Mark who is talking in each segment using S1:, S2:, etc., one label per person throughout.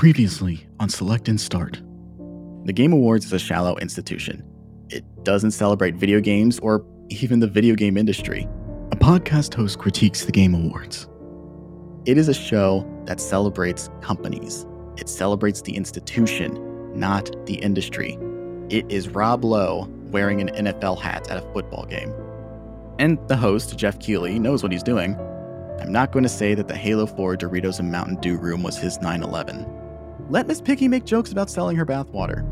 S1: Previously on Select and Start.
S2: The Game Awards is a shallow institution. It doesn't celebrate video games or even the video game industry.
S1: A podcast host critiques the Game Awards.
S2: It is a show that celebrates companies. It celebrates the institution, not the industry. It is Rob Lowe wearing an NFL hat at a football game. And the host, Jeff Keighley, knows what he's doing. I'm not going to say that the Halo 4 Doritos and Mountain Dew room was his 9 11. Let Miss Piggy make jokes about selling her bathwater.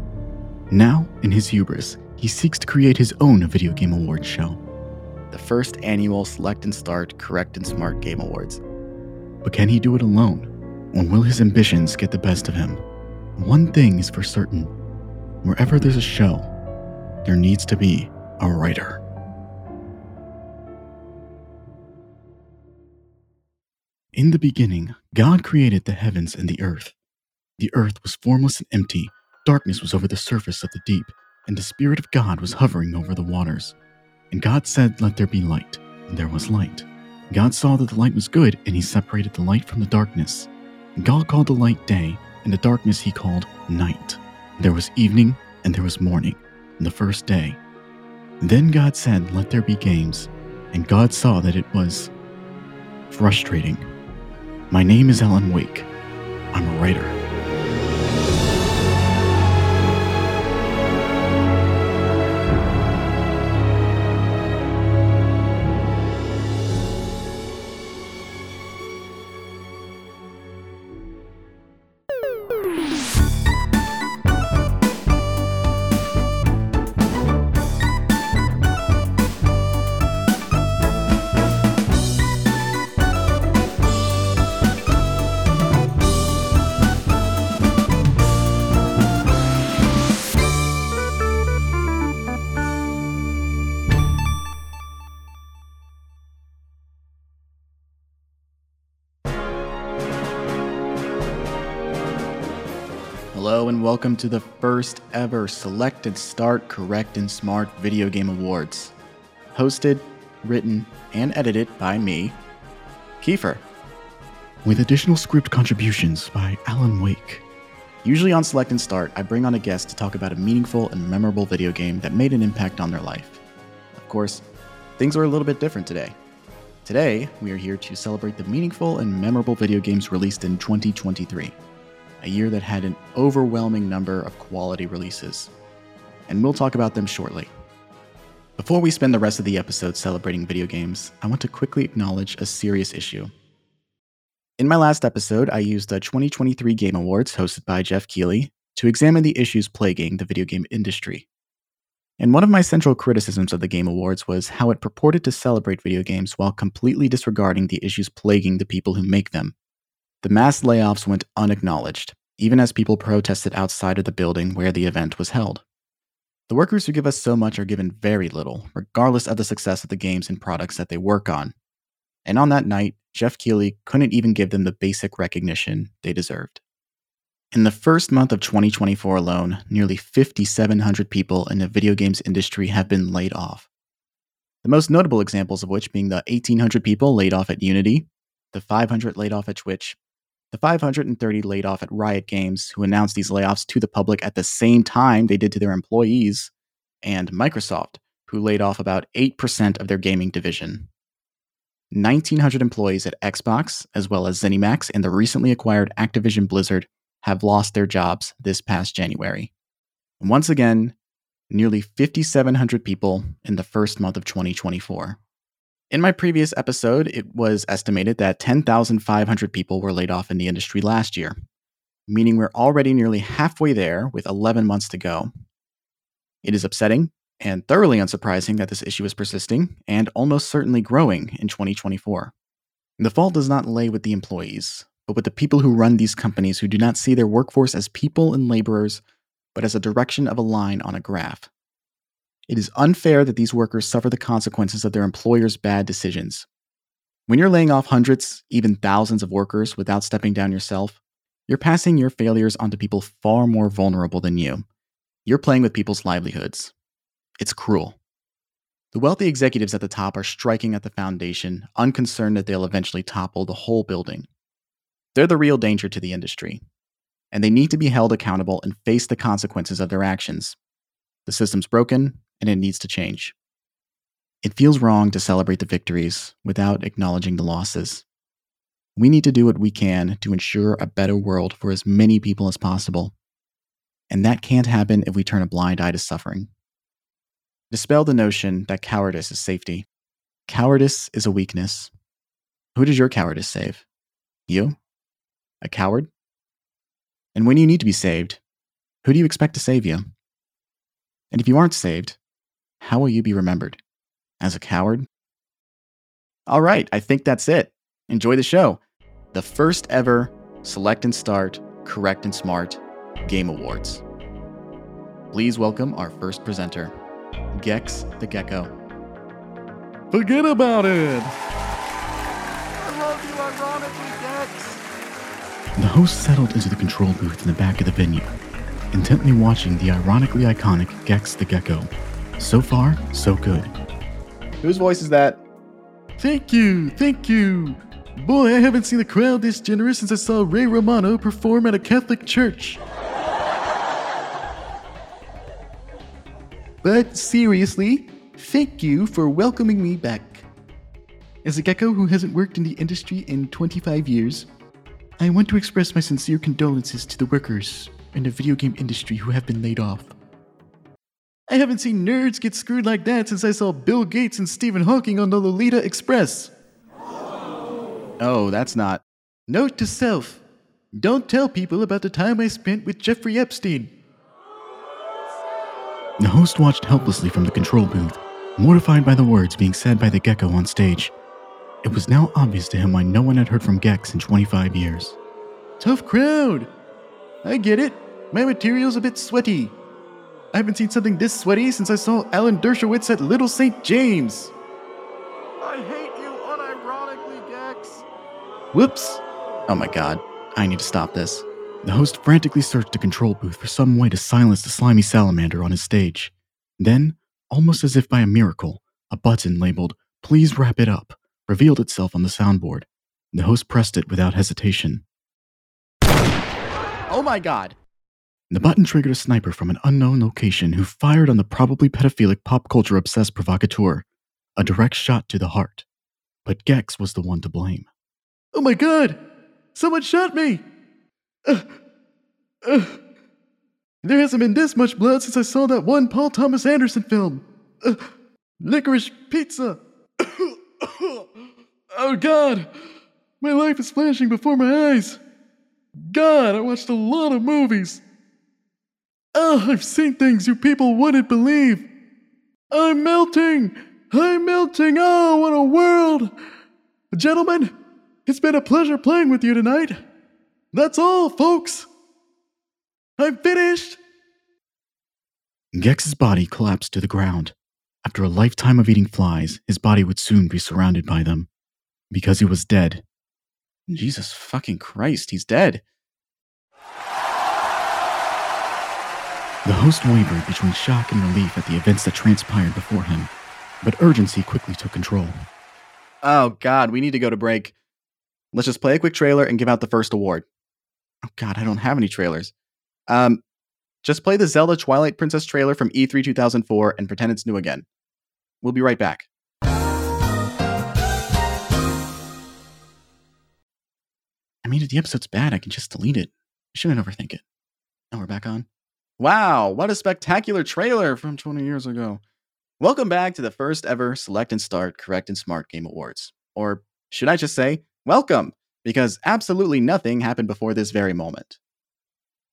S1: Now, in his hubris, he seeks to create his own video game awards show.
S2: The first annual Select and Start Correct and Smart Game Awards.
S1: But can he do it alone? Or will his ambitions get the best of him? One thing is for certain wherever there's a show, there needs to be a writer. In the beginning, God created the heavens and the earth. The earth was formless and empty, darkness was over the surface of the deep, and the Spirit of God was hovering over the waters. And God said, Let there be light, and there was light. God saw that the light was good, and he separated the light from the darkness. And God called the light day, and the darkness he called night. There was evening, and there was morning, and the first day. Then God said, Let there be games. And God saw that it was frustrating. My name is Alan Wake. I'm a writer.
S2: Welcome to the first ever Select and Start Correct and Smart Video Game Awards. Hosted, written, and edited by me, Keifer.
S1: With additional script contributions by Alan Wake.
S2: Usually on Select and Start, I bring on a guest to talk about a meaningful and memorable video game that made an impact on their life. Of course, things are a little bit different today. Today, we are here to celebrate the meaningful and memorable video games released in 2023 a year that had an overwhelming number of quality releases. And we'll talk about them shortly. Before we spend the rest of the episode celebrating video games, I want to quickly acknowledge a serious issue. In my last episode, I used the 2023 Game Awards hosted by Jeff Keighley to examine the issues plaguing the video game industry. And one of my central criticisms of the Game Awards was how it purported to celebrate video games while completely disregarding the issues plaguing the people who make them. The mass layoffs went unacknowledged, even as people protested outside of the building where the event was held. The workers who give us so much are given very little, regardless of the success of the games and products that they work on. And on that night, Jeff Keighley couldn't even give them the basic recognition they deserved. In the first month of 2024 alone, nearly 5,700 people in the video games industry have been laid off. The most notable examples of which being the 1,800 people laid off at Unity, the 500 laid off at Twitch, the 530 laid off at Riot Games, who announced these layoffs to the public at the same time they did to their employees, and Microsoft, who laid off about 8% of their gaming division. 1,900 employees at Xbox, as well as ZeniMax and the recently acquired Activision Blizzard, have lost their jobs this past January. Once again, nearly 5,700 people in the first month of 2024. In my previous episode, it was estimated that 10,500 people were laid off in the industry last year, meaning we're already nearly halfway there with 11 months to go. It is upsetting and thoroughly unsurprising that this issue is persisting and almost certainly growing in 2024. The fault does not lay with the employees, but with the people who run these companies who do not see their workforce as people and laborers, but as a direction of a line on a graph. It is unfair that these workers suffer the consequences of their employer's bad decisions. When you're laying off hundreds, even thousands of workers without stepping down yourself, you're passing your failures onto people far more vulnerable than you. You're playing with people's livelihoods. It's cruel. The wealthy executives at the top are striking at the foundation, unconcerned that they'll eventually topple the whole building. They're the real danger to the industry. and they need to be held accountable and face the consequences of their actions. The system's broken, and it needs to change. It feels wrong to celebrate the victories without acknowledging the losses. We need to do what we can to ensure a better world for as many people as possible. And that can't happen if we turn a blind eye to suffering. Dispel the notion that cowardice is safety. Cowardice is a weakness. Who does your cowardice save? You? A coward? And when you need to be saved, who do you expect to save you? And if you aren't saved, how will you be remembered? As a coward? All right, I think that's it. Enjoy the show. The first ever Select and Start, Correct and Smart Game Awards. Please welcome our first presenter, Gex the Gecko.
S1: Forget about it!
S2: I love you, ironically, Gex!
S1: The host settled into the control booth in the back of the venue, intently watching the ironically iconic Gex the Gecko. So far, so good.
S2: Whose voice is that?
S1: Thank you, thank you. Boy, I haven't seen the crowd this generous since I saw Ray Romano perform at a Catholic church. But seriously, thank you for welcoming me back. As a gecko who hasn't worked in the industry in 25 years, I want to express my sincere condolences to the workers in the video game industry who have been laid off. I haven't seen nerds get screwed like that since I saw Bill Gates and Stephen Hawking on the Lolita Express.
S2: Oh, that's not.
S1: Note to self don't tell people about the time I spent with Jeffrey Epstein. The host watched helplessly from the control booth, mortified by the words being said by the gecko on stage. It was now obvious to him why no one had heard from Gex in 25 years. Tough crowd! I get it. My material's a bit sweaty. I haven't seen something this sweaty since I saw Alan Dershowitz at Little St. James.
S2: I hate you unironically, Gex.
S1: Whoops.
S2: Oh my god, I need to stop this.
S1: The host frantically searched the control booth for some way to silence the slimy salamander on his stage. Then, almost as if by a miracle, a button labeled, Please Wrap It Up, revealed itself on the soundboard. The host pressed it without hesitation.
S2: Oh my god.
S1: The button triggered a sniper from an unknown location who fired on the probably pedophilic pop culture obsessed provocateur, a direct shot to the heart. But Gex was the one to blame. Oh my god! Someone shot me! Uh, uh, there hasn't been this much blood since I saw that one Paul Thomas Anderson film. Uh, licorice pizza. oh God, my life is flashing before my eyes. God, I watched a lot of movies. Oh, I've seen things you people wouldn't believe. I'm melting. I'm melting. Oh, what a world. Gentlemen, it's been a pleasure playing with you tonight. That's all, folks. I'm finished. Gex's body collapsed to the ground. After a lifetime of eating flies, his body would soon be surrounded by them. Because he was dead.
S2: Jesus fucking Christ, he's dead.
S1: The host wavered between shock and relief at the events that transpired before him, but urgency quickly took control.
S2: Oh god, we need to go to break. Let's just play a quick trailer and give out the first award. Oh god, I don't have any trailers. Um, just play the Zelda Twilight Princess trailer from E3 2004 and pretend it's new again. We'll be right back.
S1: I mean, if the episode's bad, I can just delete it. I shouldn't overthink it. Now we're back on.
S2: Wow, what a spectacular trailer from 20 years ago. Welcome back to the first ever Select and Start Correct and Smart Game Awards. Or should I just say, welcome, because absolutely nothing happened before this very moment.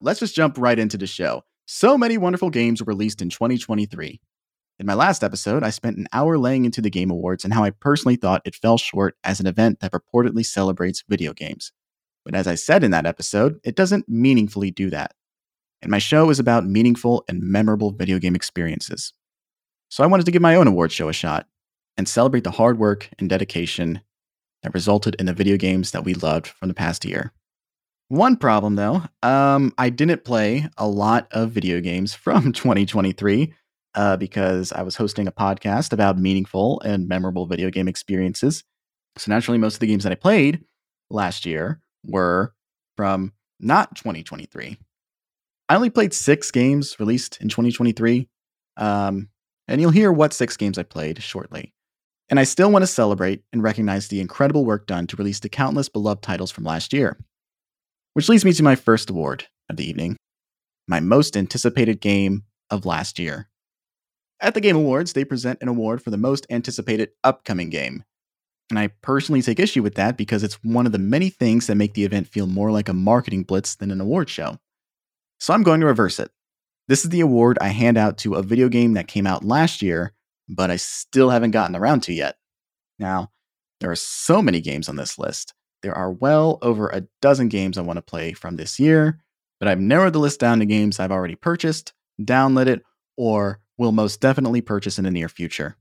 S2: Let's just jump right into the show. So many wonderful games were released in 2023. In my last episode, I spent an hour laying into the Game Awards and how I personally thought it fell short as an event that purportedly celebrates video games. But as I said in that episode, it doesn't meaningfully do that. And my show is about meaningful and memorable video game experiences. So I wanted to give my own award show a shot and celebrate the hard work and dedication that resulted in the video games that we loved from the past year. One problem though, um, I didn't play a lot of video games from 2023 uh, because I was hosting a podcast about meaningful and memorable video game experiences. So naturally, most of the games that I played last year were from not 2023. I only played six games released in 2023, um, and you'll hear what six games I played shortly. And I still want to celebrate and recognize the incredible work done to release the countless beloved titles from last year. Which leads me to my first award of the evening my most anticipated game of last year. At the Game Awards, they present an award for the most anticipated upcoming game. And I personally take issue with that because it's one of the many things that make the event feel more like a marketing blitz than an award show. So I'm going to reverse it. This is the award I hand out to a video game that came out last year, but I still haven't gotten around to yet. Now, there are so many games on this list. There are well over a dozen games I want to play from this year, but I've narrowed the list down to games I've already purchased, downloaded, or will most definitely purchase in the near future.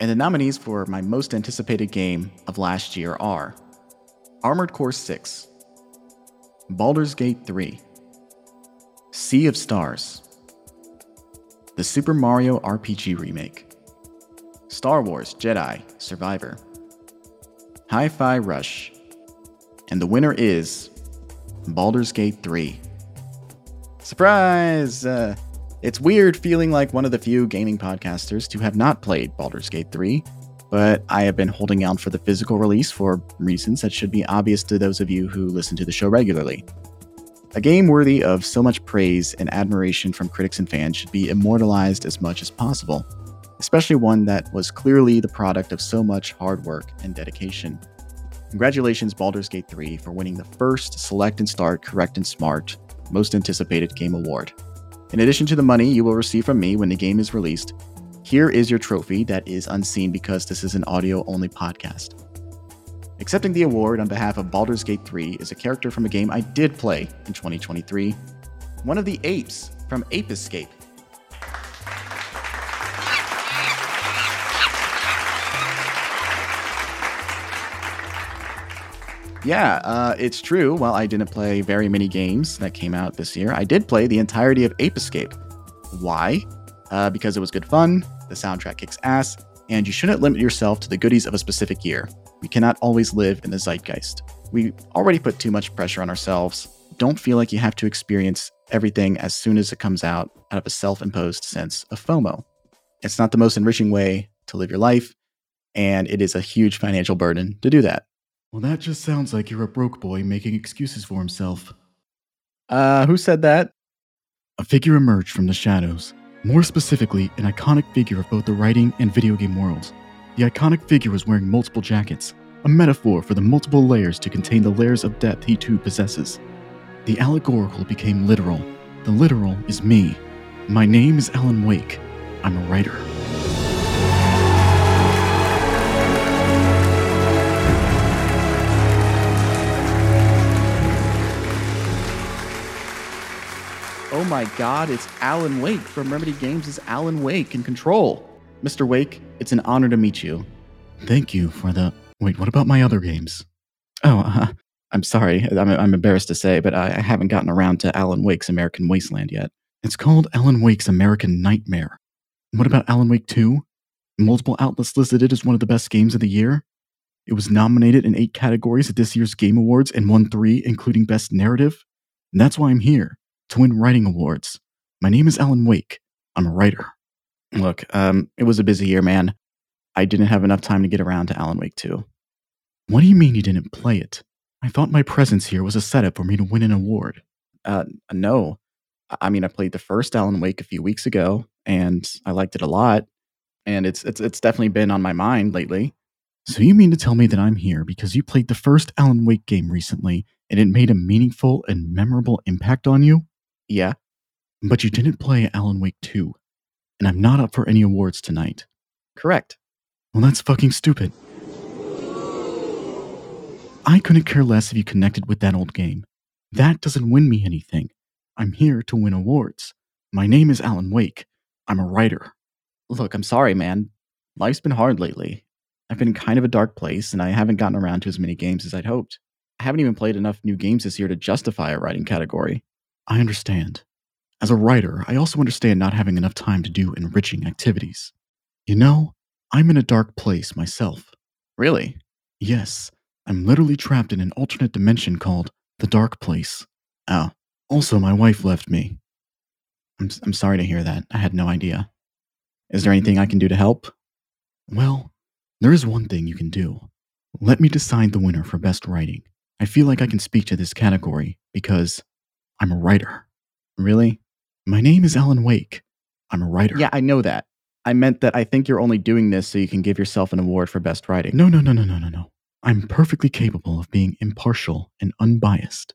S2: And the nominees for my most anticipated game of last year are Armored Core 6, Baldur's Gate 3, Sea of Stars, the Super Mario RPG Remake, Star Wars Jedi Survivor, Hi Fi Rush, and the winner is Baldur's Gate 3. Surprise! Uh, it's weird feeling like one of the few gaming podcasters to have not played Baldur's Gate 3, but I have been holding out for the physical release for reasons that should be obvious to those of you who listen to the show regularly. A game worthy of so much praise and admiration from critics and fans should be immortalized as much as possible, especially one that was clearly the product of so much hard work and dedication. Congratulations, Baldur's Gate 3, for winning the first Select and Start Correct and Smart Most Anticipated Game Award. In addition to the money you will receive from me when the game is released, here is your trophy that is unseen because this is an audio only podcast. Accepting the award on behalf of Baldur's Gate 3 is a character from a game I did play in 2023, one of the apes from Ape Escape. Yeah, uh, it's true. While I didn't play very many games that came out this year, I did play the entirety of Ape Escape. Why? Uh, because it was good fun, the soundtrack kicks ass, and you shouldn't limit yourself to the goodies of a specific year. We cannot always live in the zeitgeist. We already put too much pressure on ourselves. Don't feel like you have to experience everything as soon as it comes out out of a self imposed sense of FOMO. It's not the most enriching way to live your life, and it is a huge financial burden to do that.
S1: Well, that just sounds like you're a broke boy making excuses for himself.
S2: Uh, who said that?
S1: A figure emerged from the shadows, more specifically, an iconic figure of both the writing and video game worlds. The iconic figure was wearing multiple jackets, a metaphor for the multiple layers to contain the layers of depth he too possesses. The allegorical became literal. The literal is me. My name is Alan Wake. I'm a writer.
S2: Oh my god, it's Alan Wake from Remedy Games' Alan Wake in Control. Mr. Wake, it's an honor to meet you.
S1: Thank you for the. Wait, what about my other games?
S2: Oh, uh, I'm sorry. I'm, I'm embarrassed to say, but I, I haven't gotten around to Alan Wake's American Wasteland yet.
S1: It's called Alan Wake's American Nightmare. What about Alan Wake 2? Multiple outlets listed it as one of the best games of the year. It was nominated in eight categories at this year's Game Awards and won three, including Best Narrative. And that's why I'm here, to win writing awards. My name is Alan Wake. I'm a writer.
S2: Look, um, it was a busy year, man. I didn't have enough time to get around to Alan Wake 2.
S1: What do you mean you didn't play it? I thought my presence here was a setup for me to win an award.
S2: Uh, no. I mean, I played the first Alan Wake a few weeks ago, and I liked it a lot. And it's it's it's definitely been on my mind lately.
S1: So you mean to tell me that I'm here because you played the first Alan Wake game recently and it made a meaningful and memorable impact on you?
S2: Yeah.
S1: But you didn't play Alan Wake 2, and I'm not up for any awards tonight.
S2: Correct.
S1: Well, that's fucking stupid. I couldn't care less if you connected with that old game. That doesn't win me anything. I'm here to win awards. My name is Alan Wake. I'm a writer.
S2: Look, I'm sorry, man. Life's been hard lately. I've been in kind of a dark place, and I haven't gotten around to as many games as I'd hoped. I haven't even played enough new games this year to justify a writing category.
S1: I understand. As a writer, I also understand not having enough time to do enriching activities. You know, I'm in a dark place myself.
S2: Really?
S1: Yes, I'm literally trapped in an alternate dimension called the Dark Place. Oh, also, my wife left me. I'm, I'm sorry to hear that. I had no idea. Is there anything I can do to help? Well, there is one thing you can do. Let me decide the winner for best writing. I feel like I can speak to this category because I'm a writer.
S2: Really?
S1: My name is Alan Wake. I'm a writer.
S2: Yeah, I know that. I meant that I think you're only doing this so you can give yourself an award for best writing.
S1: No, no, no, no, no, no, no. I'm perfectly capable of being impartial and unbiased.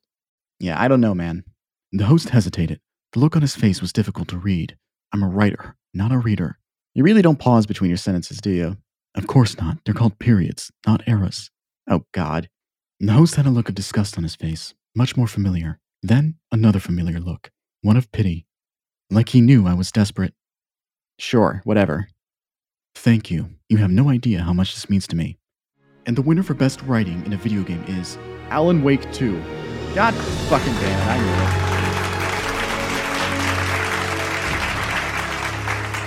S2: Yeah, I don't know, man.
S1: The host hesitated. The look on his face was difficult to read. I'm a writer, not a reader.
S2: You really don't pause between your sentences, do you?
S1: Of course not. They're called periods, not eras.
S2: Oh, God.
S1: The host had a look of disgust on his face, much more familiar. Then another familiar look, one of pity. Like he knew I was desperate.
S2: Sure, whatever.
S1: Thank you. You have no idea how much this means to me. And the winner for best writing in a video game is
S2: Alan Wake 2. God fucking damn it, I
S1: knew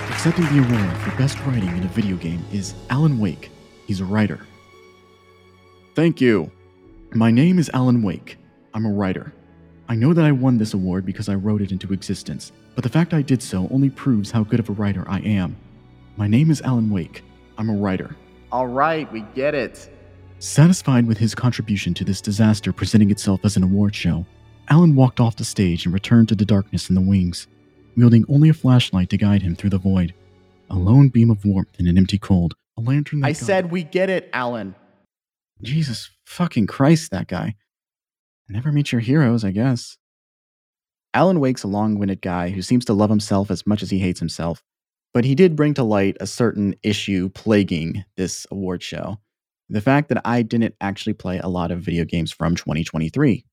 S1: it. Accepting the award for best writing in a video game is Alan Wake. He's a writer. Thank you. My name is Alan Wake. I'm a writer. I know that I won this award because I wrote it into existence, but the fact I did so only proves how good of a writer I am. My name is Alan Wake. I'm a writer.
S2: All right, we get it.
S1: Satisfied with his contribution to this disaster presenting itself as an award show, Alan walked off the stage and returned to the darkness in the wings, wielding only a flashlight to guide him through the void. A lone beam of warmth in an empty cold, a lantern.
S2: I said we get it, Alan.
S1: Jesus fucking Christ, that guy. Never meet your heroes, I guess.
S2: Alan Wake's a long winded guy who seems to love himself as much as he hates himself, but he did bring to light a certain issue plaguing this award show the fact that I didn't actually play a lot of video games from 2023.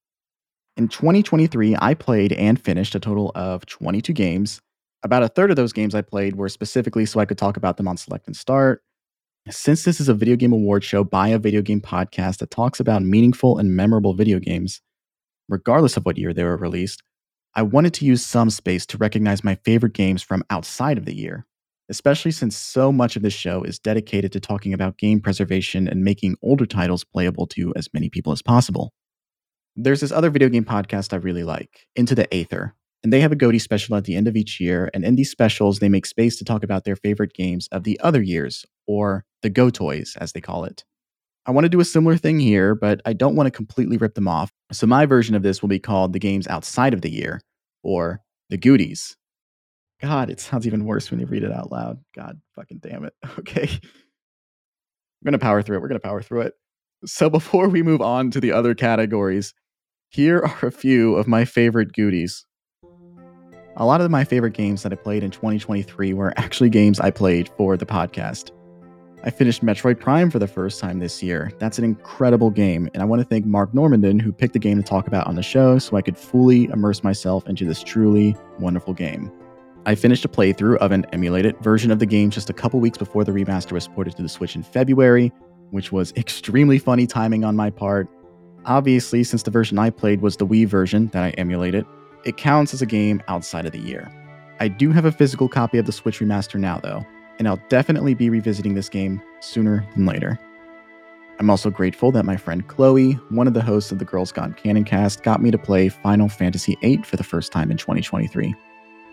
S2: In 2023, I played and finished a total of 22 games. About a third of those games I played were specifically so I could talk about them on Select and Start. Since this is a video game award show by a video game podcast that talks about meaningful and memorable video games, regardless of what year they were released, I wanted to use some space to recognize my favorite games from outside of the year especially since so much of this show is dedicated to talking about game preservation and making older titles playable to as many people as possible. There's this other video game podcast I really like, Into the Aether, and they have a GOTY special at the end of each year. And in these specials, they make space to talk about their favorite games of the other years, or the Go Toys, as they call it. I want to do a similar thing here, but I don't want to completely rip them off. So my version of this will be called the games outside of the year, or the Goodies. God, it sounds even worse when you read it out loud. God fucking damn it. Okay. We're going to power through it. We're going to power through it. So before we move on to the other categories, here are a few of my favorite goodies. A lot of my favorite games that I played in 2023 were actually games I played for the podcast. I finished Metroid Prime for the first time this year. That's an incredible game, and I want to thank Mark Normandin, who picked the game to talk about on the show so I could fully immerse myself into this truly wonderful game. I finished a playthrough of an emulated version of the game just a couple weeks before the remaster was ported to the Switch in February, which was extremely funny timing on my part. Obviously, since the version I played was the Wii version that I emulated, it counts as a game outside of the year. I do have a physical copy of the Switch remaster now, though, and I'll definitely be revisiting this game sooner than later. I'm also grateful that my friend Chloe, one of the hosts of the Girls Gone Canon cast, got me to play Final Fantasy VIII for the first time in 2023.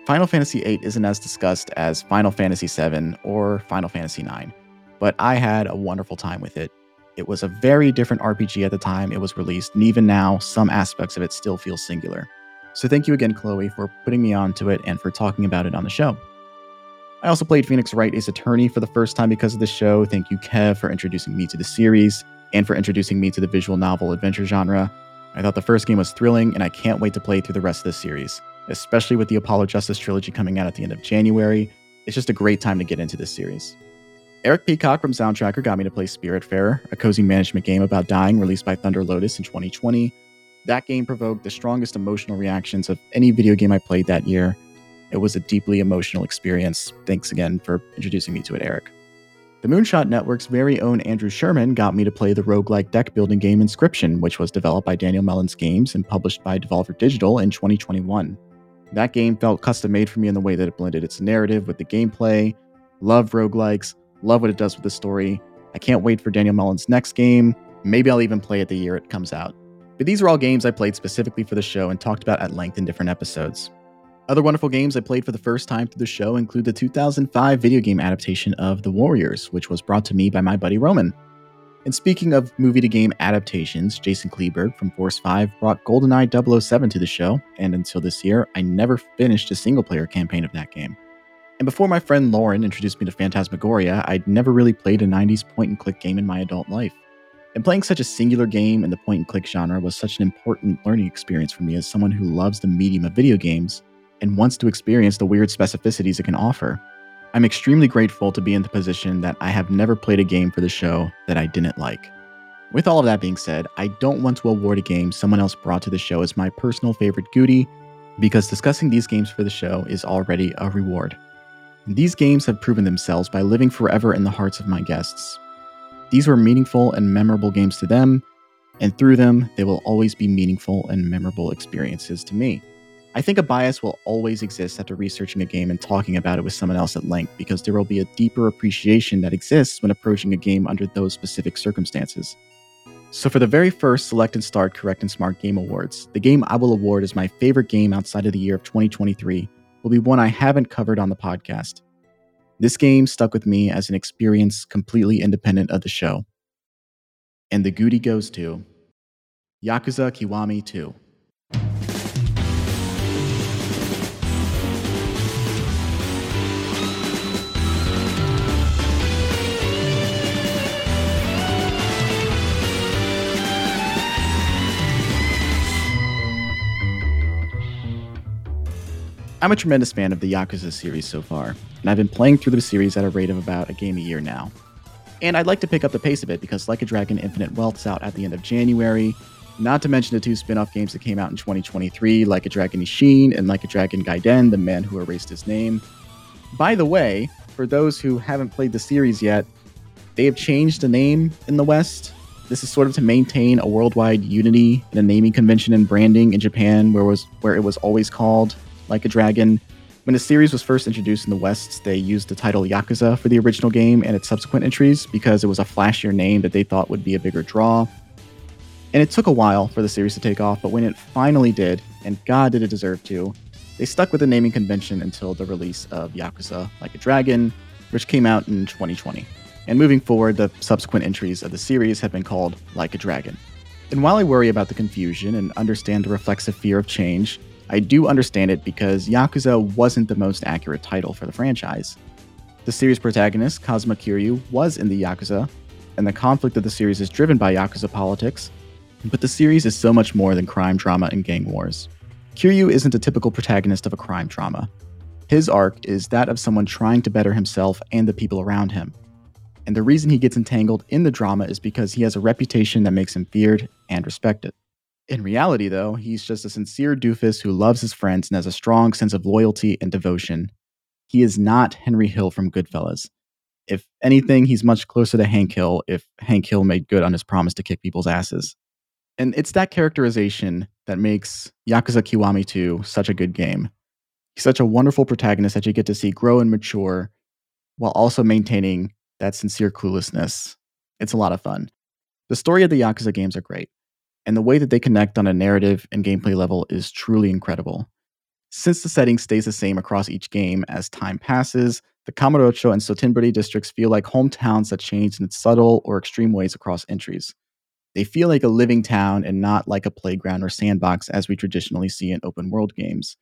S2: Final Fantasy VIII isn't as discussed as Final Fantasy VII or Final Fantasy IX, but I had a wonderful time with it. It was a very different RPG at the time it was released, and even now, some aspects of it still feel singular. So thank you again, Chloe, for putting me onto it and for talking about it on the show. I also played Phoenix Wright Ace Attorney for the first time because of the show. Thank you, Kev, for introducing me to the series and for introducing me to the visual novel adventure genre. I thought the first game was thrilling, and I can't wait to play through the rest of this series especially with the Apollo Justice trilogy coming out at the end of January. It's just a great time to get into this series. Eric Peacock from Soundtracker got me to play Spiritfarer, a cozy management game about dying released by Thunder Lotus in 2020. That game provoked the strongest emotional reactions of any video game I played that year. It was a deeply emotional experience. Thanks again for introducing me to it, Eric. The Moonshot Network's very own Andrew Sherman got me to play the roguelike deck building game Inscription, which was developed by Daniel Mullins Games and published by Devolver Digital in 2021. That game felt custom made for me in the way that it blended its narrative with the gameplay. Love roguelikes, love what it does with the story. I can't wait for Daniel Mullins' next game. Maybe I'll even play it the year it comes out. But these are all games I played specifically for the show and talked about at length in different episodes. Other wonderful games I played for the first time through the show include the 2005 video game adaptation of The Warriors, which was brought to me by my buddy Roman. And speaking of movie to game adaptations, Jason Kleberg from Force 5 brought GoldenEye 007 to the show, and until this year, I never finished a single player campaign of that game. And before my friend Lauren introduced me to Phantasmagoria, I'd never really played a 90s point and click game in my adult life. And playing such a singular game in the point and click genre was such an important learning experience for me as someone who loves the medium of video games and wants to experience the weird specificities it can offer. I'm extremely grateful to be in the position that I have never played a game for the show that I didn't like. With all of that being said, I don't want to award a game someone else brought to the show as my personal favorite goody, because discussing these games for the show is already a reward. These games have proven themselves by living forever in the hearts of my guests. These were meaningful and memorable games to them, and through them, they will always be meaningful and memorable experiences to me. I think a bias will always exist after researching a game and talking about it with someone else at length because there will be a deeper appreciation that exists when approaching a game under those specific circumstances. So, for the very first Select and Start Correct and Smart Game Awards, the game I will award as my favorite game outside of the year of 2023 will be one I haven't covered on the podcast. This game stuck with me as an experience completely independent of the show. And the goody goes to Yakuza Kiwami 2. I'm a tremendous fan of the Yakuza series so far, and I've been playing through the series at a rate of about a game a year now. And I'd like to pick up the pace a bit because Like a Dragon Infinite Wealth's out at the end of January, not to mention the two spin off games that came out in 2023 Like a Dragon Ishin and Like a Dragon Gaiden, The Man Who Erased His Name. By the way, for those who haven't played the series yet, they have changed the name in the West. This is sort of to maintain a worldwide unity in a naming convention and branding in Japan, where was where it was always called like a Dragon. When the series was first introduced in the West, they used the title Yakuza for the original game and its subsequent entries because it was a flashier name that they thought would be a bigger draw. And it took a while for the series to take off, but when it finally did, and God did it deserve to, they stuck with the naming convention until the release of Yakuza Like a Dragon, which came out in 2020. And moving forward, the subsequent entries of the series have been called Like a Dragon. And while I worry about the confusion and understand the reflexive fear of change, I do understand it because Yakuza wasn't the most accurate title for the franchise. The series protagonist, Kazuma Kiryu, was in the Yakuza, and the conflict of the series is driven by Yakuza politics, but the series is so much more than crime drama and gang wars. Kiryu isn't a typical protagonist of a crime drama. His arc is that of someone trying to better himself and the people around him. And the reason he gets entangled in the drama is because he has a reputation that makes him feared and respected. In reality, though, he's just a sincere doofus who loves his friends and has a strong sense of loyalty and devotion. He is not Henry Hill from Goodfellas. If anything, he's much closer to Hank Hill if Hank Hill made good on his promise to kick people's asses. And it's that characterization that makes Yakuza Kiwami 2 such a good game. He's such a wonderful protagonist that you get to see grow and mature while also maintaining that sincere cluelessness. It's a lot of fun. The story of the Yakuza games are great and the way that they connect on a narrative and gameplay level is truly incredible. Since the setting stays the same across each game as time passes, the Kamurocho and Sotenbori districts feel like hometowns that change in subtle or extreme ways across entries. They feel like a living town and not like a playground or sandbox as we traditionally see in open world games.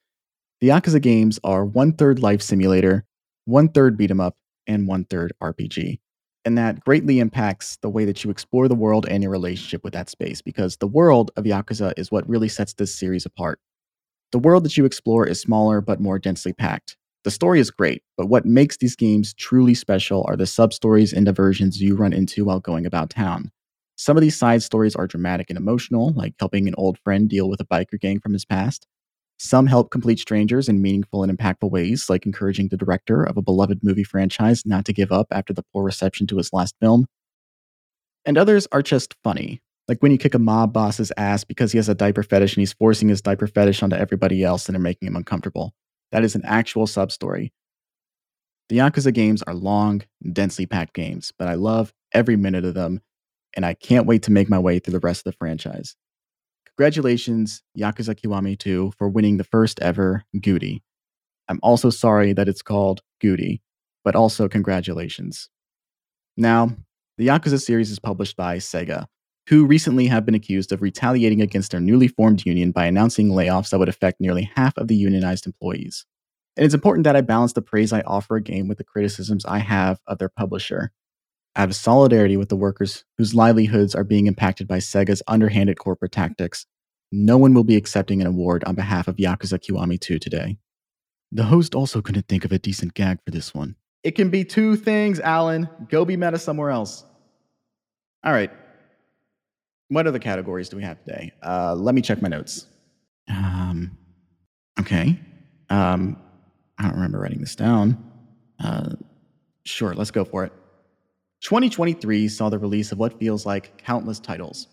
S2: The Yakuza games are one third life simulator, one third beat 'em up, and one third RPG and that greatly impacts the way that you explore the world and your relationship with that space because the world of Yakuza is what really sets this series apart. The world that you explore is smaller but more densely packed. The story is great, but what makes these games truly special are the sub stories and diversions you run into while going about town. Some of these side stories are dramatic and emotional, like helping an old friend deal with a biker gang from his past. Some help complete strangers in meaningful and impactful ways, like encouraging the director of a beloved movie franchise not to give up after the poor reception to his last film. And others are just funny, like when you kick a mob boss's ass because he has a diaper fetish and he's forcing his diaper fetish onto everybody else and they're making him uncomfortable. That is an actual sub story. The Yakuza games are long, densely packed games, but I love every minute of them, and I can't wait to make my way through the rest of the franchise. Congratulations, Yakuza Kiwami 2, for winning the first ever Goody. I'm also sorry that it's called Goody, but also congratulations. Now, the Yakuza series is published by Sega, who recently have been accused of retaliating against their newly formed union by announcing layoffs that would affect nearly half of the unionized employees. And it's important that I balance the praise I offer a game with the criticisms I have of their publisher. Out of solidarity with the workers whose livelihoods are being impacted by Sega's underhanded corporate tactics, no one will be accepting an award on behalf of Yakuza Kiwami 2 today. The host also couldn't think of a decent gag for this one. It can be two things, Alan. Go be meta somewhere else. All right. What other categories do we have today? Uh, let me check my notes. Um, okay. Um, I don't remember writing this down. Uh, sure, let's go for it. 2023 saw the release of what feels like countless titles.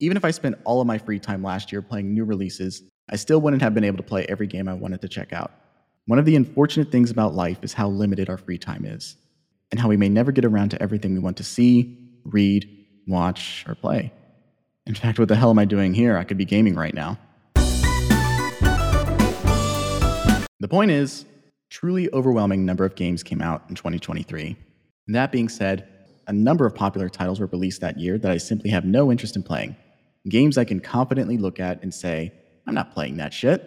S2: Even if I spent all of my free time last year playing new releases, I still wouldn't have been able to play every game I wanted to check out. One of the unfortunate things about life is how limited our free time is, and how we may never get around to everything we want to see, read, watch, or play. In fact, what the hell am I doing here? I could be gaming right now. The point is, truly overwhelming number of games came out in 2023. And that being said, a number of popular titles were released that year that I simply have no interest in playing. Games I can confidently look at and say, I'm not playing that shit.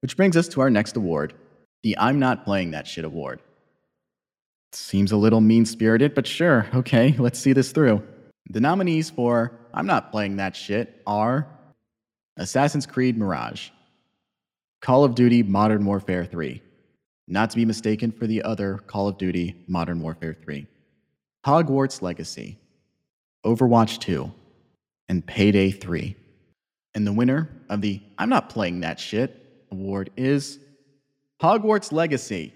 S2: Which brings us to our next award the I'm Not Playing That Shit award. Seems a little mean spirited, but sure, okay, let's see this through. The nominees for I'm Not Playing That Shit are Assassin's Creed Mirage, Call of Duty Modern Warfare 3, not to be mistaken for the other Call of Duty Modern Warfare 3, Hogwarts Legacy, Overwatch 2, and Payday 3. And the winner of the I'm Not Playing That Shit award is Hogwarts Legacy.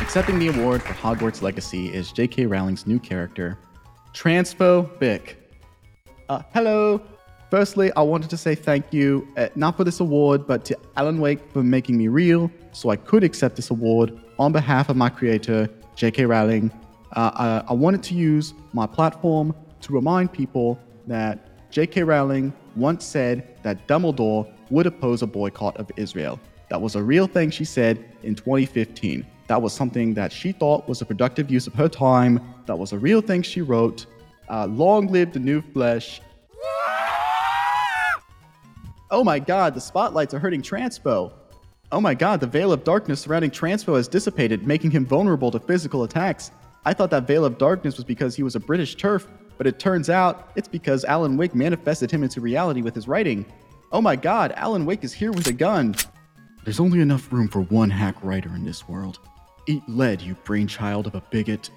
S2: Accepting the award for Hogwarts Legacy is J.K. Rowling's new character, Transfo Bick. Uh, hello. Firstly, I wanted to say thank you, uh, not for this award, but to Alan Wake for making me real so I could accept this award on behalf of my creator, J.K. Rowling. Uh, I, I wanted to use my platform to remind people that J.K. Rowling once said that Dumbledore would oppose a boycott of Israel. That was a real thing she said in 2015. That was something that she thought was a productive use of her time. That was a real thing she wrote. Uh, long live the new flesh. Oh my god, the spotlights are hurting Transpo. Oh my god, the veil of darkness surrounding Transpo has dissipated, making him vulnerable to physical attacks. I thought that veil of darkness was because he was a British turf, but it turns out it's because Alan Wake manifested him into reality with his writing. Oh my god, Alan Wake is here with a gun. There's only enough room for one hack writer in this world. Eat lead, you brainchild of a bigot.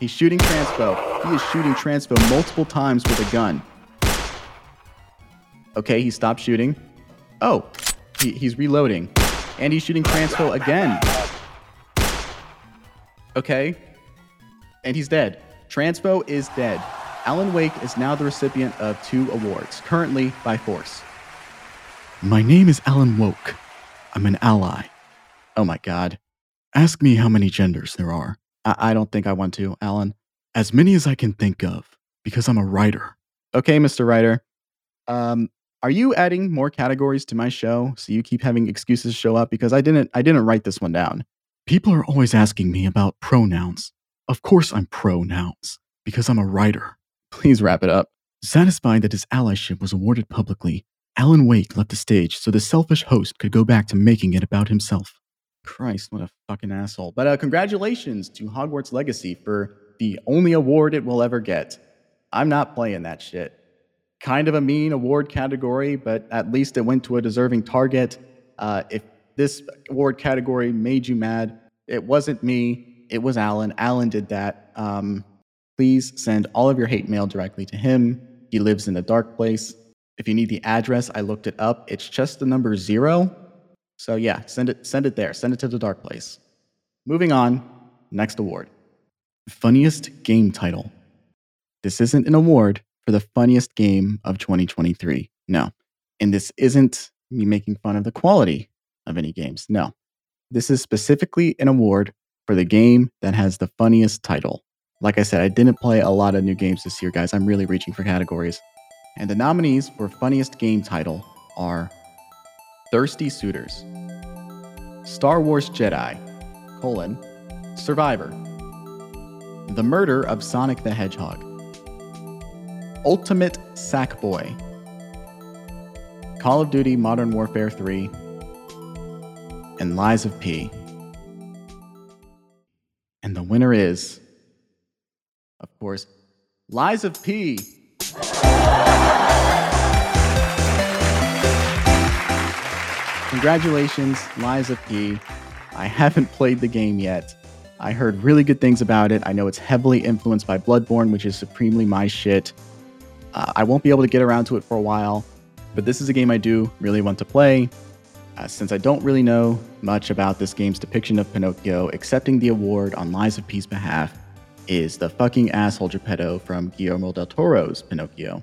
S2: He's shooting Transpo. He is shooting Transpo multiple times with a gun. Okay, he stopped shooting. Oh, he, he's reloading. And he's shooting Transpo again. Okay. And he's dead. Transpo is dead. Alan Wake is now the recipient of two awards, currently by force. My name is Alan Woke. I'm an ally. Oh my god. Ask me how many genders there are. I, I don't think I want to, Alan. As many as I can think of, because I'm a writer. Okay, Mr. Writer. Um, are you adding more categories to my show so you keep having excuses show up? Because I didn't I didn't write this one down. People are always asking me about pronouns. Of course I'm pronouns, because I'm a writer. Please wrap it up. Satisfied that his allyship was awarded publicly, Alan Wake left the stage so the selfish host could go back to making it about himself. Christ, what a fucking asshole. But uh, congratulations to Hogwarts Legacy for the only award it will ever get. I'm not playing that shit. Kind of a mean award category, but at least it went to a deserving target. Uh, if this award category made you mad, it wasn't me, it was Alan. Alan did that. Um, please send all of your hate mail directly to him. He lives in a dark place. If you need the address, I looked it up. It's just the number zero so yeah, send it send it there. Send it to the dark place. Moving on, next award. Funniest game title. This isn't an award for the funniest game of 2023. No. And this isn't me making fun of the quality of any games. No. This is specifically an award for the game that has the funniest title. Like I said, I didn't play a lot of new games this year, guys. I'm really reaching for categories. And the nominees for funniest game title are Thirsty Suitors, Star Wars Jedi, colon, Survivor, The Murder of Sonic the Hedgehog, Ultimate Sackboy, Call of Duty Modern Warfare 3, and Lies of P. And the winner is, of course, Lies of P. Congratulations, Lies of P. I haven't played the game yet. I heard really good things about it. I know it's heavily influenced by Bloodborne, which is supremely my shit. Uh, I won't be able to get around to it for a while, but this is a game I do really want to play. Uh, since I don't really know much about this game's depiction of Pinocchio, accepting the award on Lies of P's behalf is the fucking asshole Geppetto from Guillermo del Toro's Pinocchio.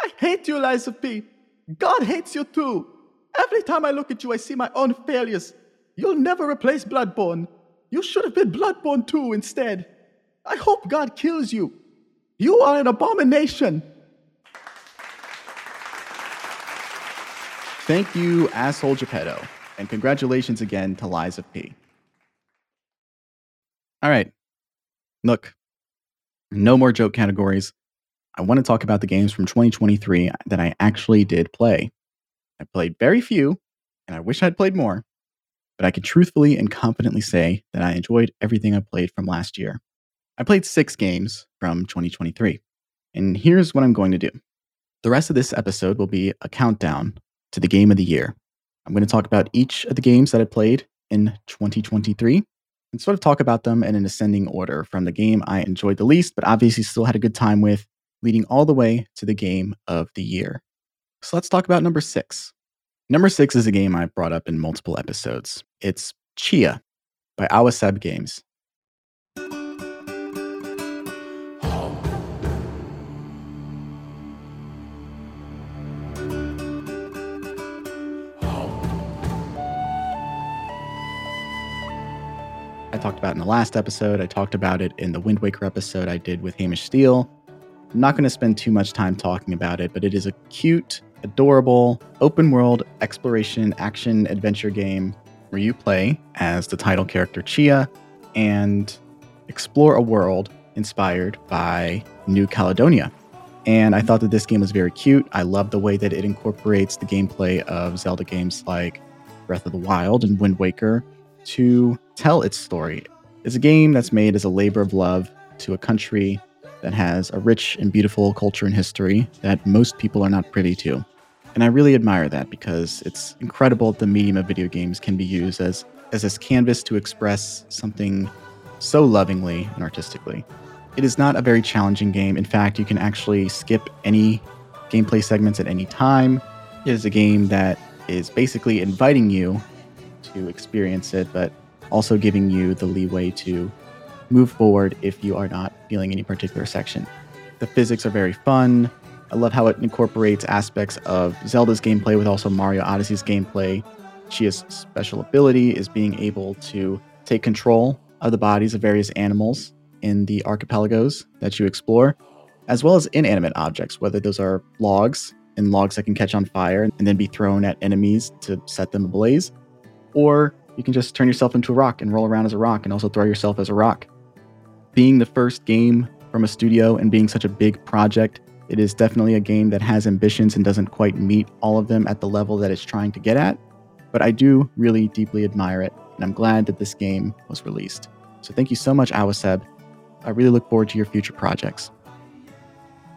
S3: I hate you, Lies of P. God hates you too. Every time I look at you, I see my own failures. You'll never replace Bloodborne. You should have been Bloodborne too instead. I hope God kills you. You are an abomination.
S2: Thank you, asshole Geppetto, and congratulations again to of P. All right. Look, no more joke categories. I want to talk about the games from 2023 that I actually did play. I played very few, and I wish I'd played more, but I can truthfully and confidently say that I enjoyed everything I played from last year. I played six games from 2023, and here's what I'm going to do. The rest of this episode will be a countdown to the game of the year. I'm going to talk about each of the games that I played in 2023 and sort of talk about them in an ascending order from the game I enjoyed the least, but obviously still had a good time with, leading all the way to the game of the year. So let's talk about number six. Number six is a game I brought up in multiple episodes. It's Tchia by Awaceb Games. Talked about in the last episode. I talked about it in the Wind Waker episode I did with Hamish Steele. I'm not going to spend too much time talking about it, but it is a cute, adorable, open world exploration action adventure game where you play as the title character Tchia and explore a world inspired by New Caledonia. And I thought that this game was very cute. I love the way that it incorporates the gameplay of Zelda games like Breath of the Wild and Wind Waker to tell its story. It's a game that's made as a labor of love to a country that has a rich and beautiful culture and history that most people are not privy to. And I really admire that because it's incredible that the medium of video games can be used as, as this canvas to express something so lovingly and artistically. It is not a very challenging game. In fact, you can actually skip any gameplay segments at any time. It is a game that is basically inviting you to experience it, but also giving you the leeway to move forward if you are not feeling any particular section. The physics are very fun. I love how it incorporates aspects of Zelda's gameplay with also Mario Odyssey's gameplay. Tchia's special ability is being able to take control of the bodies of various animals in the archipelagos that you explore, as well as inanimate objects, whether those are logs and logs that can catch on fire and then be thrown at enemies to set them ablaze, or you can just turn yourself into a rock and roll around as a rock and also throw yourself as a rock. Being the first game from a studio and being such a big project, it is definitely a game that has ambitions and doesn't quite meet all of them at the level that it's trying to get at. But I do really deeply admire it, and I'm glad that this game was released. So thank you so much, Awaceb. I really look forward to your future projects.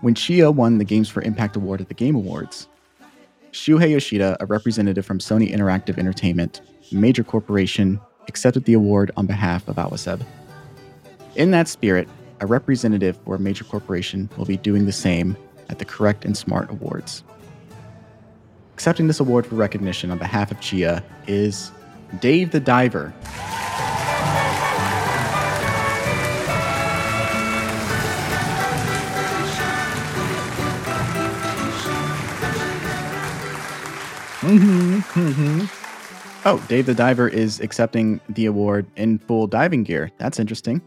S2: When Tchia won the Games for Impact Award at the Game Awards, Shuhei Yoshida, a representative from Sony Interactive Entertainment, major corporation, accepted the award on behalf of Awaceb. In that spirit, a representative for a major corporation will be doing the same at the Correct and Smart Awards. Accepting this award for recognition on behalf of Tchia is Dave the Diver.
S3: Mm-hmm, mm-hmm.
S2: Oh, Dave the Diver is accepting the award in full diving gear. That's interesting.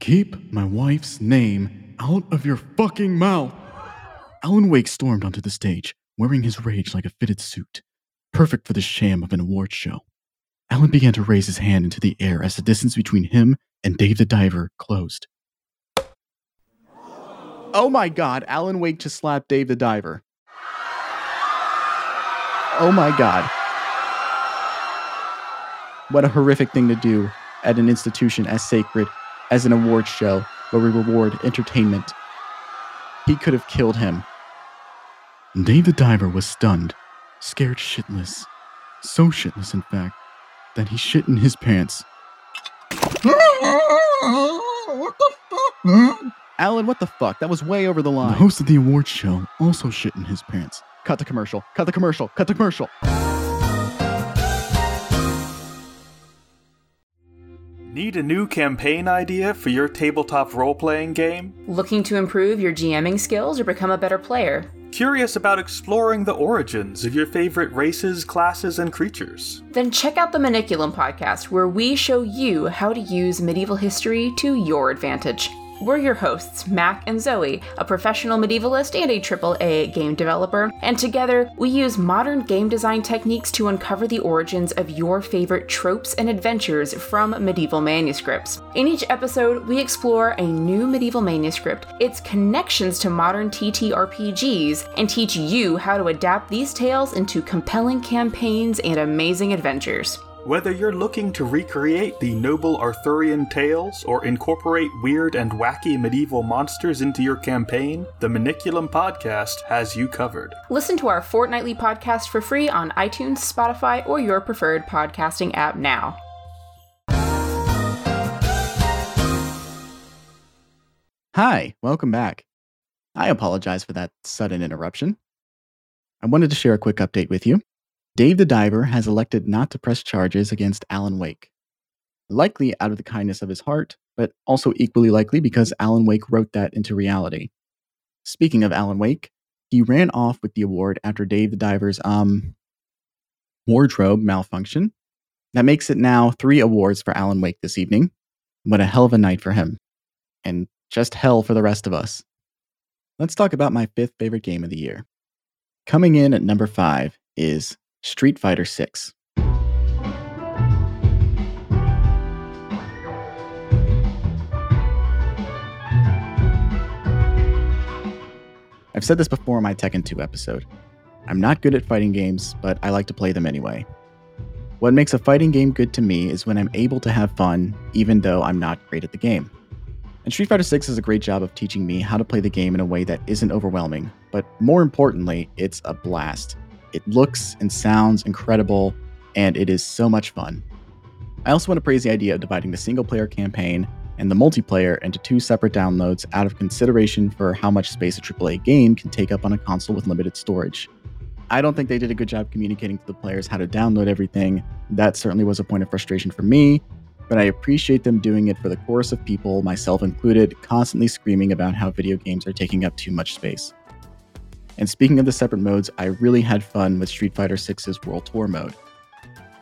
S1: Keep my wife's name out of your fucking mouth. Alan Wake stormed onto the stage, wearing his rage like a fitted suit, perfect for the sham of an award show. Alan began to raise his hand into the air as the distance between him and Dave the Diver closed.
S2: Oh my god, Alan Wake just slapped Dave the Diver. Oh my god. What a horrific thing to do at an institution as sacred as an award show where we reward entertainment. He could have killed him.
S1: Dave the Diver was stunned, scared shitless. So shitless, in fact, that he shit in his pants.
S3: what the fuck, man?
S2: Alan, what the fuck? That was way over the line.
S1: The
S2: line.
S1: host of the award show also shit in his pants.
S2: Cut the commercial. Cut the commercial. Cut the commercial.
S4: Need a new campaign idea for your tabletop role playing game?
S5: Looking to improve your GMing skills or become a better player?
S4: Curious about exploring the origins of your favorite races, classes, and creatures?
S5: Then check out the Maniculum podcast, where we show you how to use medieval history to your advantage. We're your hosts, Mac and Zoe, a professional medievalist and a AAA game developer, and together we use modern game design techniques to uncover the origins of your favorite tropes and adventures from medieval manuscripts. In each episode, we explore a new medieval manuscript, its connections to modern TTRPGs, and teach you how to adapt these tales into compelling campaigns and amazing adventures.
S4: Whether you're looking to recreate the noble Arthurian tales or incorporate weird and wacky medieval monsters into your campaign, the Maniculum podcast has you covered.
S5: Listen to our fortnightly podcast for free on iTunes, Spotify, or your preferred podcasting app now.
S2: Hi, welcome back. I apologize for that sudden interruption. I wanted to share a quick update with you. Dave the Diver has elected not to press charges against Alan Wake. Likely out of the kindness of his heart, but also equally likely because Alan Wake wrote that into reality. Speaking of Alan Wake, he ran off with the award after Dave the Diver's um wardrobe malfunction. That makes it now three awards for Alan Wake this evening. What a hell of a night for him. And just hell for the rest of us. Let's talk about my fifth favorite game of the year. Coming in at number five is Street Fighter 6. I've said this before in my Tekken 2 episode. I'm not good at fighting games, but I like to play them anyway. What makes a fighting game good to me is when I'm able to have fun, even though I'm not great at the game. And Street Fighter 6 does a great job of teaching me how to play the game in a way that isn't overwhelming, but more importantly, it's a blast. It looks and sounds incredible, and it is so much fun. I also want to praise the idea of dividing the single player campaign and the multiplayer into two separate downloads out of consideration for how much space a AAA game can take up on a console with limited storage. I don't think they did a good job communicating to the players how to download everything. That certainly was a point of frustration for me, but I appreciate them doing it for the chorus of people, myself included, constantly screaming about how video games are taking up too much space. And speaking of the separate modes, I really had fun with Street Fighter 6's World Tour mode.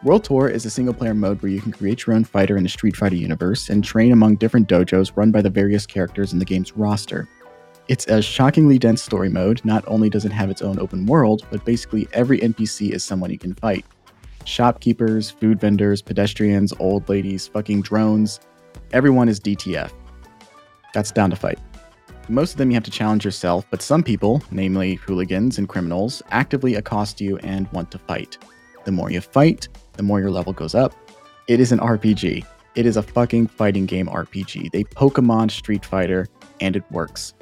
S2: World Tour is a single player mode where you can create your own fighter in the Street Fighter universe and train among different dojos run by the various characters in the game's roster. It's a shockingly dense story mode. Not only does it have its own open world, but basically every NPC is someone you can fight. Shopkeepers, food vendors, pedestrians, old ladies, fucking drones. Everyone is DTF. That's down to fight. Most of them you have to challenge yourself, but some people, namely hooligans and criminals, actively accost you and want to fight. The more you fight, the more your level goes up. It is an RPG. It is a fucking fighting game RPG. They Pokemon Street Fighter, and it works.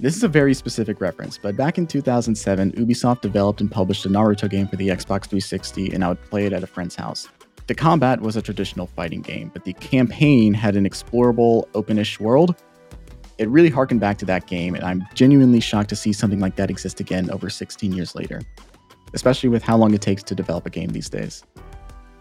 S2: This is a very specific reference, but back in 2007, Ubisoft developed and published a Naruto game for the Xbox 360, and I would play it at a friend's house. The combat was a traditional fighting game, but the campaign had an explorable, openish world. It really harkened back to that game, and I'm genuinely shocked to see something like that exist again over 16 years later, especially with how long it takes to develop a game these days.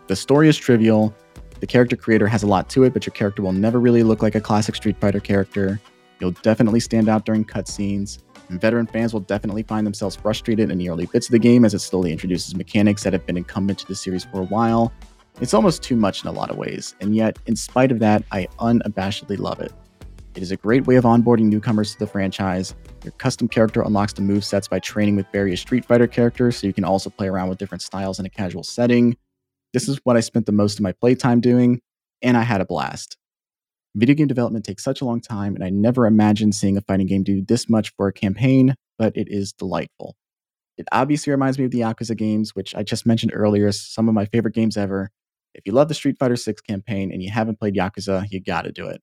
S2: The story is trivial, the character creator has a lot to it, but your character will never really look like a classic Street Fighter character. You'll definitely stand out during cutscenes, and veteran fans will definitely find themselves frustrated in the early bits of the game as it slowly introduces mechanics that have been incumbent to the series for a while. It's almost too much in a lot of ways, and yet, in spite of that, I unabashedly love it. It is a great way of onboarding newcomers to the franchise. Your custom character unlocks the move sets by training with various Street Fighter characters, so you can also play around with different styles in a casual setting. This is what I spent the most of my playtime doing, and I had a blast. Video game development takes such a long time, and I never imagined seeing a fighting game do this much for a campaign, but it is delightful. It obviously reminds me of the Yakuza games, which I just mentioned earlier, some of my favorite games ever. If you love the Street Fighter 6 campaign and you haven't played Yakuza, you gotta do it.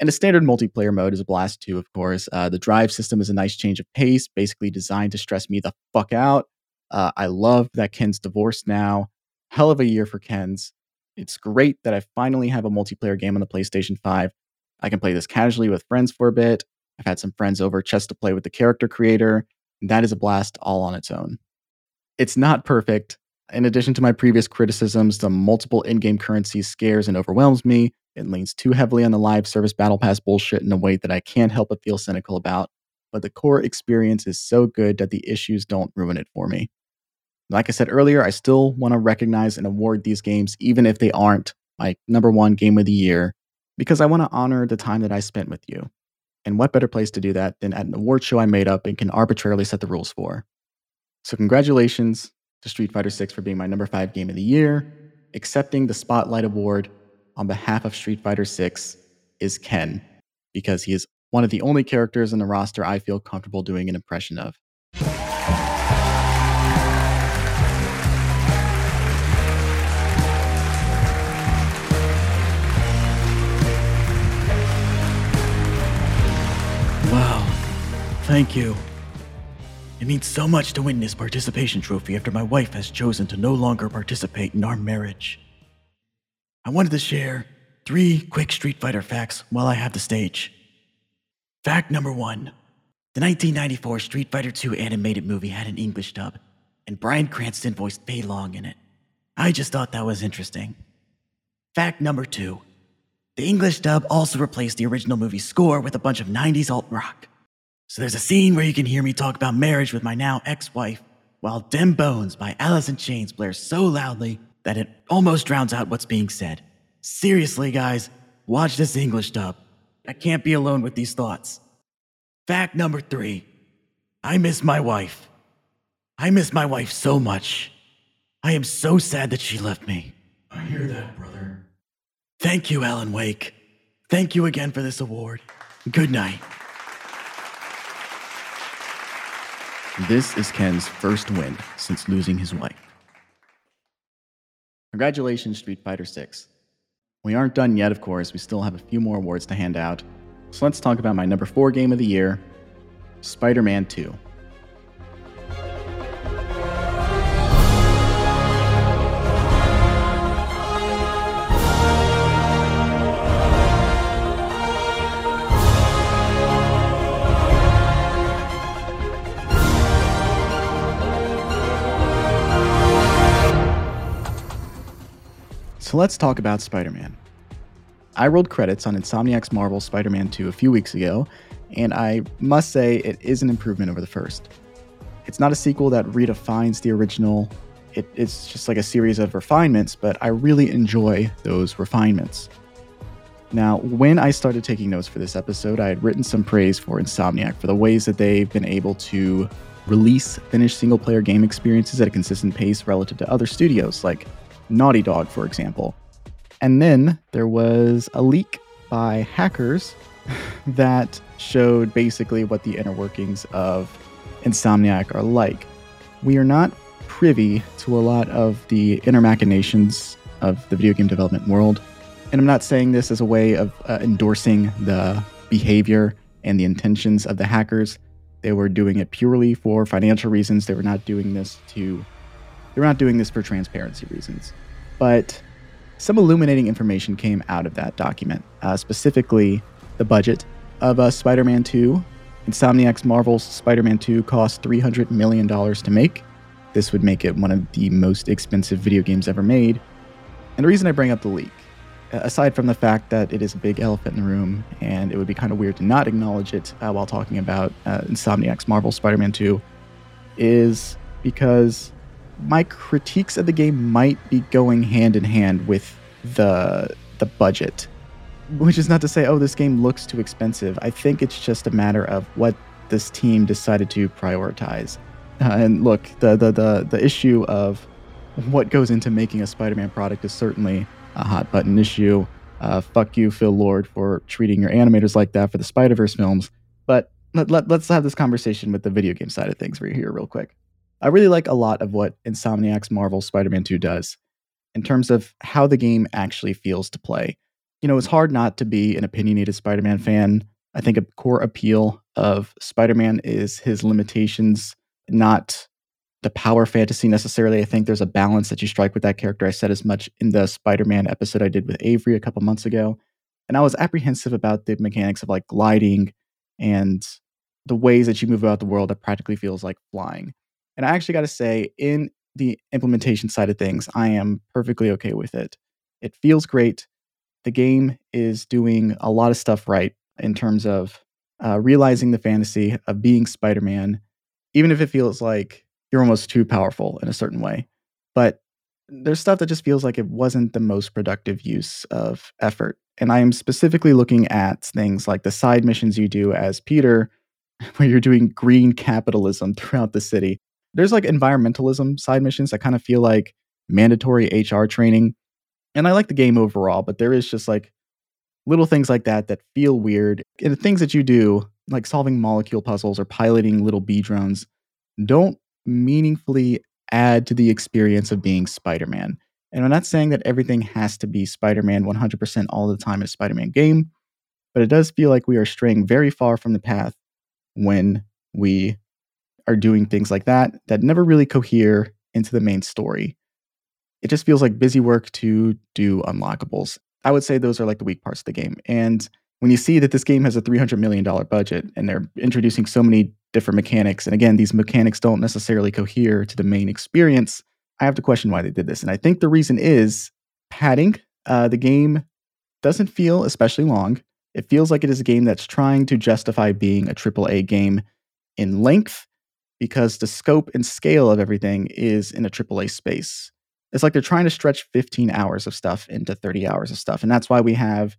S2: And the standard multiplayer mode is a blast too, of course. Uh, the drive system is a nice change of pace, basically designed to stress me the fuck out. Uh, I love that Ken's divorced now. Hell of a year for Ken's. It's great that I finally have a multiplayer game on the PlayStation 5. I can play this casually with friends for a bit. I've had some friends over just to play with the character creator. That is a blast all on its own. It's not perfect. In addition to my previous criticisms, the multiple in game currencies scares and overwhelms me. It leans too heavily on the live service battle pass bullshit in a way that I can't help but feel cynical about. But the core experience is so good that the issues don't ruin it for me. Like I said earlier, I still want to recognize and award these games, even if they aren't my number one game of the year, because I want to honor the time that I spent with you. And what better place to do that than at an award show I made up and can arbitrarily set the rules for? So, congratulations to Street Fighter 6 for being my number five game of the year. Accepting the Spotlight Award on behalf of Street Fighter 6 is Ken, because he is one of the only characters in the roster I feel comfortable doing an impression of.
S1: Wow. Thank you. It means so much to win this participation trophy after my wife has chosen to no longer participate in our marriage. I wanted to share three quick Street Fighter facts while I have the stage. Fact number one The 1994 Street Fighter II animated movie had an English dub, and Bryan Cranston voiced Fei Long in it. I just thought that was interesting. Fact number two the English dub also replaced the original movie score with a bunch of 90s alt rock. So there's a scene where you can hear me talk about marriage with my now ex wife, while Them Bones by Alice in Chains blares so loudly that it almost drowns out what's being said. Seriously, guys, watch this English dub. I can't be alone with these thoughts. Fact number three I miss my wife. I miss my wife so much. I am so sad that she left me. I hear that, brother. Thank you, Alan Wake. Thank you again for this award. Good night.
S2: This is Ken's first win since losing his wife. Congratulations, Street Fighter 6. We aren't done yet, of course. We still have a few more awards to hand out. So let's talk about my number four game of the year Spider Man 2. So let's talk about Spider Man. I rolled credits on Insomniac's Marvel Spider Man 2 a few weeks ago, and I must say it is an improvement over the first. It's not a sequel that redefines the original, it, it's just like a series of refinements, but I really enjoy those refinements. Now, when I started taking notes for this episode, I had written some praise for Insomniac for the ways that they've been able to release finished single player game experiences at a consistent pace relative to other studios, like Naughty Dog, for example. And then there was a leak by hackers that showed basically what the inner workings of Insomniac are like. We are not privy to a lot of the inner machinations of the video game development world. And I'm not saying this as a way of uh, endorsing the behavior and the intentions of the hackers. They were doing it purely for financial reasons. They were not doing this to they were not doing this for transparency reasons. But some illuminating information came out of that document, uh, specifically the budget of uh, Spider Man 2. Insomniac's Marvel's Spider Man 2 cost $300 million to make. This would make it one of the most expensive video games ever made. And the reason I bring up the leak, aside from the fact that it is a big elephant in the room and it would be kind of weird to not acknowledge it uh, while talking about uh, Insomniac's Marvel Spider Man 2, is because my critiques of the game might be going hand in hand with the the budget which is not to say oh this game looks too expensive. I think it's just a matter of what this team decided to prioritize. Uh, and look the, the the the issue of what goes into making a spider-man product is certainly a hot button issue. Uh, fuck you phil lord for treating your animators like that for the spider-verse films. But let, let, let's have this conversation with the video game side of things right here real quick I really like a lot of what Insomniac's Marvel Spider Man 2 does in terms of how the game actually feels to play. You know, it's hard not to be an opinionated Spider Man fan. I think a core appeal of Spider Man is his limitations, not the power fantasy necessarily. I think there's a balance that you strike with that character. I said as much in the Spider Man episode I did with Avery a couple months ago. And I was apprehensive about the mechanics of like gliding and the ways that you move about the world that practically feels like flying. And I actually got to say, in the implementation side of things, I am perfectly okay with it. It feels great. The game is doing a lot of stuff right in terms of uh, realizing the fantasy of being Spider Man, even if it feels like you're almost too powerful in a certain way. But there's stuff that just feels like it wasn't the most productive use of effort. And I am specifically looking at things like the side missions you do as Peter, where you're doing green capitalism throughout the city there's like environmentalism side missions that kind of feel like mandatory HR training. And I like the game overall, but there is just like little things like that that feel weird. And the things that you do, like solving molecule puzzles or piloting little bee drones, don't meaningfully add to the experience of being Spider Man. And I'm not saying that everything has to be Spider Man 100% all the time in a Spider Man game, but it does feel like we are straying very far from the path when we are doing things like that that never really cohere into the main story. It just feels like busy work to do unlockables. I would say those are like the weak parts of the game. And when you see that this game has a $300 million budget and they're introducing so many different mechanics, and again, these mechanics don't necessarily cohere to the main experience, I have to question why they did this. And I think the reason is padding. Uh, the game doesn't feel especially long. It feels like it is a game that's trying to justify being a AAA game in length because the scope and scale of everything is in a AAA space. It's like they're trying to stretch 15 hours of stuff into 30 hours of stuff. And that's why we have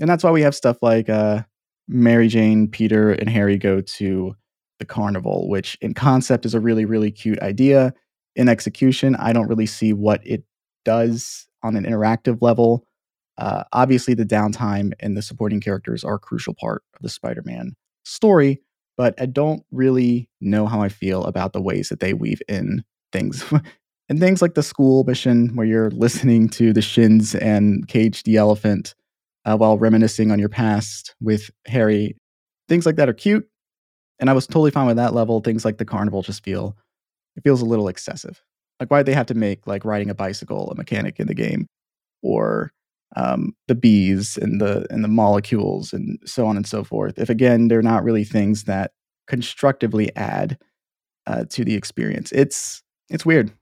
S2: and that's why we have stuff like uh, Mary Jane, Peter, and Harry go to the carnival, which in concept is a really, really cute idea. In execution, I don't really see what it does on an interactive level. Uh, obviously, the downtime and the supporting characters are a crucial part of the Spider Man story, but I don't really know how I feel about the ways that they weave in things. and things like the school mission where you're listening to the shins and Cage the elephant uh, while reminiscing on your past with Harry. Things like that are cute. And I was totally fine with that level. Things like the carnival just feel, it feels a little excessive. Like, why they have to make like riding a bicycle a mechanic in the game or um, the bees and the and the molecules and so on and so forth. If again they're not really things that constructively add uh, to the experience, it's it's weird.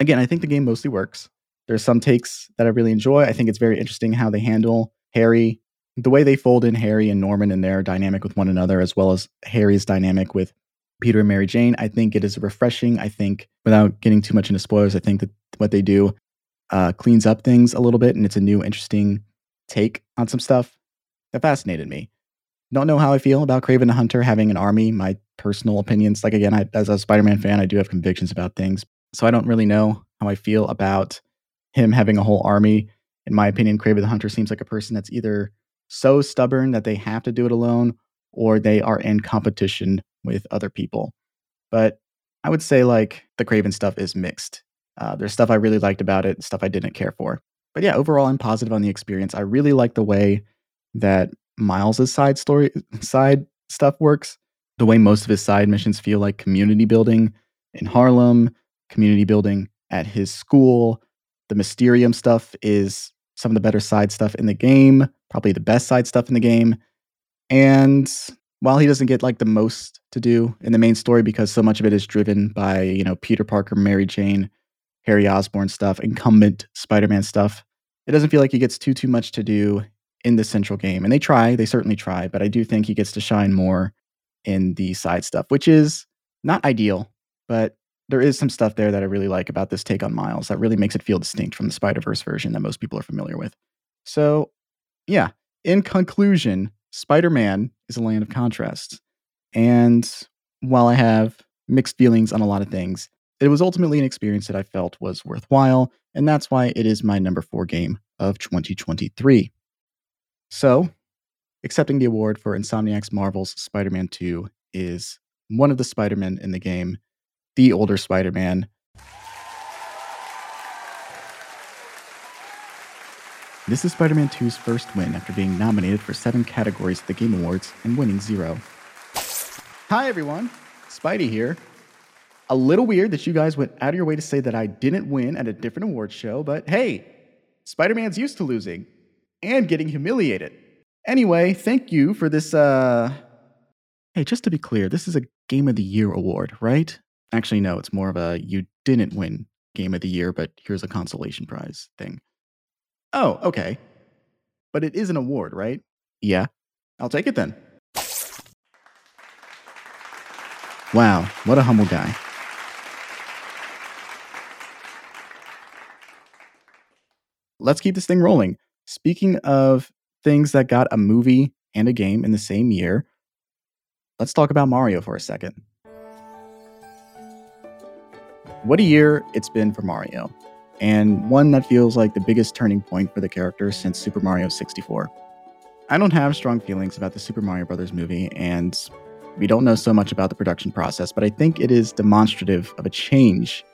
S2: Again, I think the game mostly works. There's some takes that I really enjoy. I think it's very interesting how they handle Harry, the way they fold in Harry and Norman and their dynamic with one another, as well as Harry's dynamic with Peter and Mary Jane. I think it is refreshing. I think, without getting too much into spoilers, I think that what they do uh, cleans up things a little bit, and it's a new, interesting take on some stuff that fascinated me. Don't know how I feel about Kraven the Hunter having an army. My personal opinions, like again, I, as a Spider-Man fan, I do have convictions about things, so I don't really know how I feel about him having a whole army. In my opinion, Kraven the Hunter seems like a person that's either so stubborn that they have to do it alone, or they are in competition with other people. But I would say like the Kraven stuff is mixed. Uh, there's stuff I really liked about it, stuff I didn't care for. But yeah, overall, I'm positive on the experience. I really like the way that Miles's side story, side stuff works. The way most of his side missions feel like community building in Harlem, community building at his school. The Mysterium stuff is some of the better side stuff in the game, probably the best side stuff in the game. And while he doesn't get like the most to do in the main story because so much of it is driven by, you know, Peter Parker, Mary Jane, Harry Osborn stuff, incumbent Spider-Man stuff, it doesn't feel like he gets too too much to do in the central game. And they try, they certainly try, but I do think he gets to shine more in the side stuff, which is not ideal, but there is some stuff there that I really like about this take on Miles that really makes it feel distinct from the Spider Verse version that most people are familiar with. So, yeah, in conclusion, Spider Man is a land of contrasts. And while I have mixed feelings on a lot of things, it was ultimately an experience that I felt was worthwhile. And that's why it is my number four game of 2023. So, accepting the award for Insomniac's Marvel's Spider Man 2 is one of the Spider Men in the game, the older Spider Man. This is Spider Man 2's first win after being nominated for seven categories at the Game Awards and winning zero. Hi, everyone. Spidey here. A little weird that you guys went out of your way to say that I didn't win at a different award show, but hey, Spider Man's used to losing and getting humiliated. Anyway, thank you for this. Uh... Hey, just to be clear, this is a Game of the Year award, right? Actually, no, it's more of a you didn't win Game of the Year, but here's a consolation prize thing. Oh, okay. But it is an award, right? Yeah. I'll take it then. Wow, what a humble guy. Let's keep this thing rolling. Speaking of things that got a movie and a game in the same year, let's talk about Mario for a second. What a year it's been for Mario, and one that feels like the biggest turning point for the character since Super Mario 64. I don't have strong feelings about the Super Mario Bros. movie, and we don't know so much about the production process, but I think it is demonstrative of a change.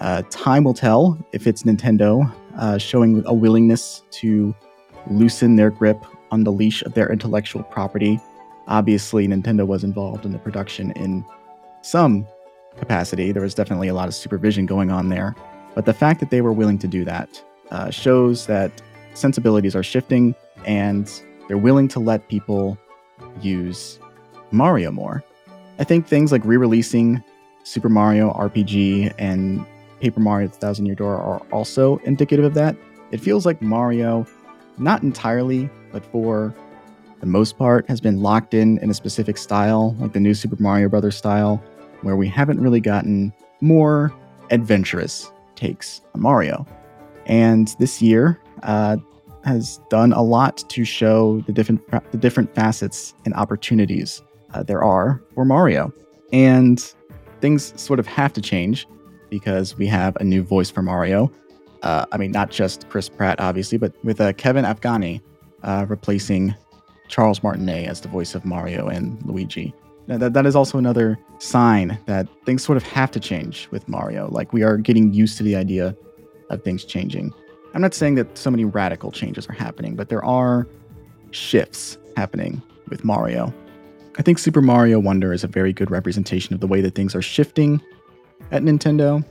S2: Uh, time will tell if it's Nintendo uh, showing a willingness to loosen their grip on the leash of their intellectual property. Obviously, Nintendo was involved in the production in some capacity. There was definitely a lot of supervision going on there. But the fact that they were willing to do that uh, shows that sensibilities are shifting and they're willing to let people use Mario more. I think things like re releasing Super Mario RPG and Paper Mario The Thousand Year Door are also indicative of that. It feels like Mario, not entirely, but for the most part, has been locked in in a specific style, like the new Super Mario Brothers style, where we haven't really gotten more adventurous takes on Mario. And this year uh, has done a lot to show the different the different facets and opportunities uh, there are for Mario. And things sort of have to change because we have a new voice for Mario. Uh, I mean, not just Chris Pratt, obviously, but with uh, Kevin Afghani uh, replacing Charles Martinet as the voice of Mario and Luigi. Now, that, that is also another sign that things sort of have to change with Mario. Like, we are getting used to the idea of things changing. I'm not saying that so many radical changes are happening, but there are shifts happening with Mario. I think Super Mario Wonder is a very good representation of the way that things are shifting at Nintendo,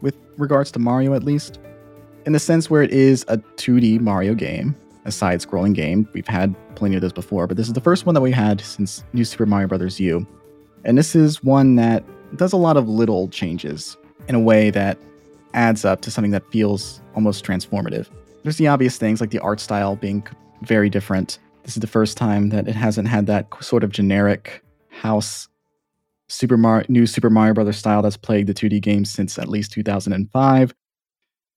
S2: with regards to Mario at least, in the sense where it is a 2D Mario game, a side scrolling game. We've had plenty of those before, but this is the first one that we had since New Super Mario Bros. U. And this is one that does a lot of little changes in a way that adds up to something that feels almost transformative. There's the obvious things like the art style being very different this is the first time that it hasn't had that sort of generic house Super Mario, new Super Mario Brothers style that's plagued the 2D games since at least 2005.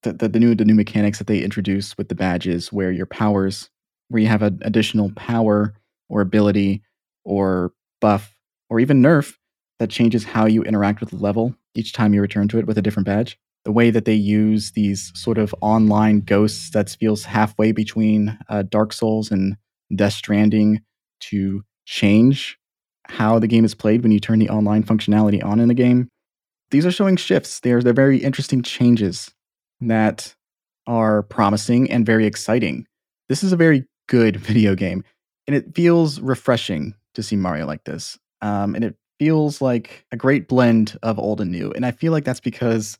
S2: The, the, the, new the new mechanics that they introduced with the badges, where your powers, where you have an additional power or ability or buff or even nerf that changes how you interact with the level each time you return to it with a different badge. The way that they use these sort of online ghosts that feels halfway between uh, Dark Souls and Death Stranding to change how the game is played when you turn the online functionality on in the game. These are showing shifts. They're, they're very interesting changes that are promising and very exciting. This is a very good video game, and it feels refreshing to see Mario like this. Um, and it feels like a great blend of old and new. And I feel like that's because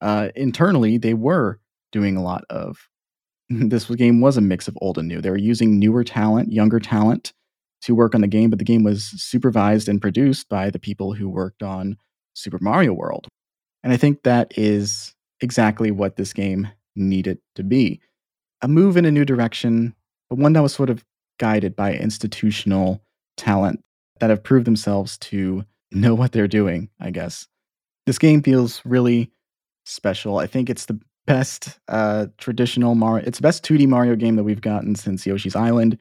S2: uh, internally they were doing a lot of this game was a mix of old and new. They were using newer talent, younger talent to work on the game, but the game was supervised and produced by the people who worked on Super Mario World. And I think that is exactly what this game needed to be a move in a new direction, but one that was sort of guided by institutional talent that have proved themselves to know what they're doing, I guess. This game feels really special. I think it's the best uh, traditional Mario. It's the best 2D Mario game that we've gotten since Yoshi's Island.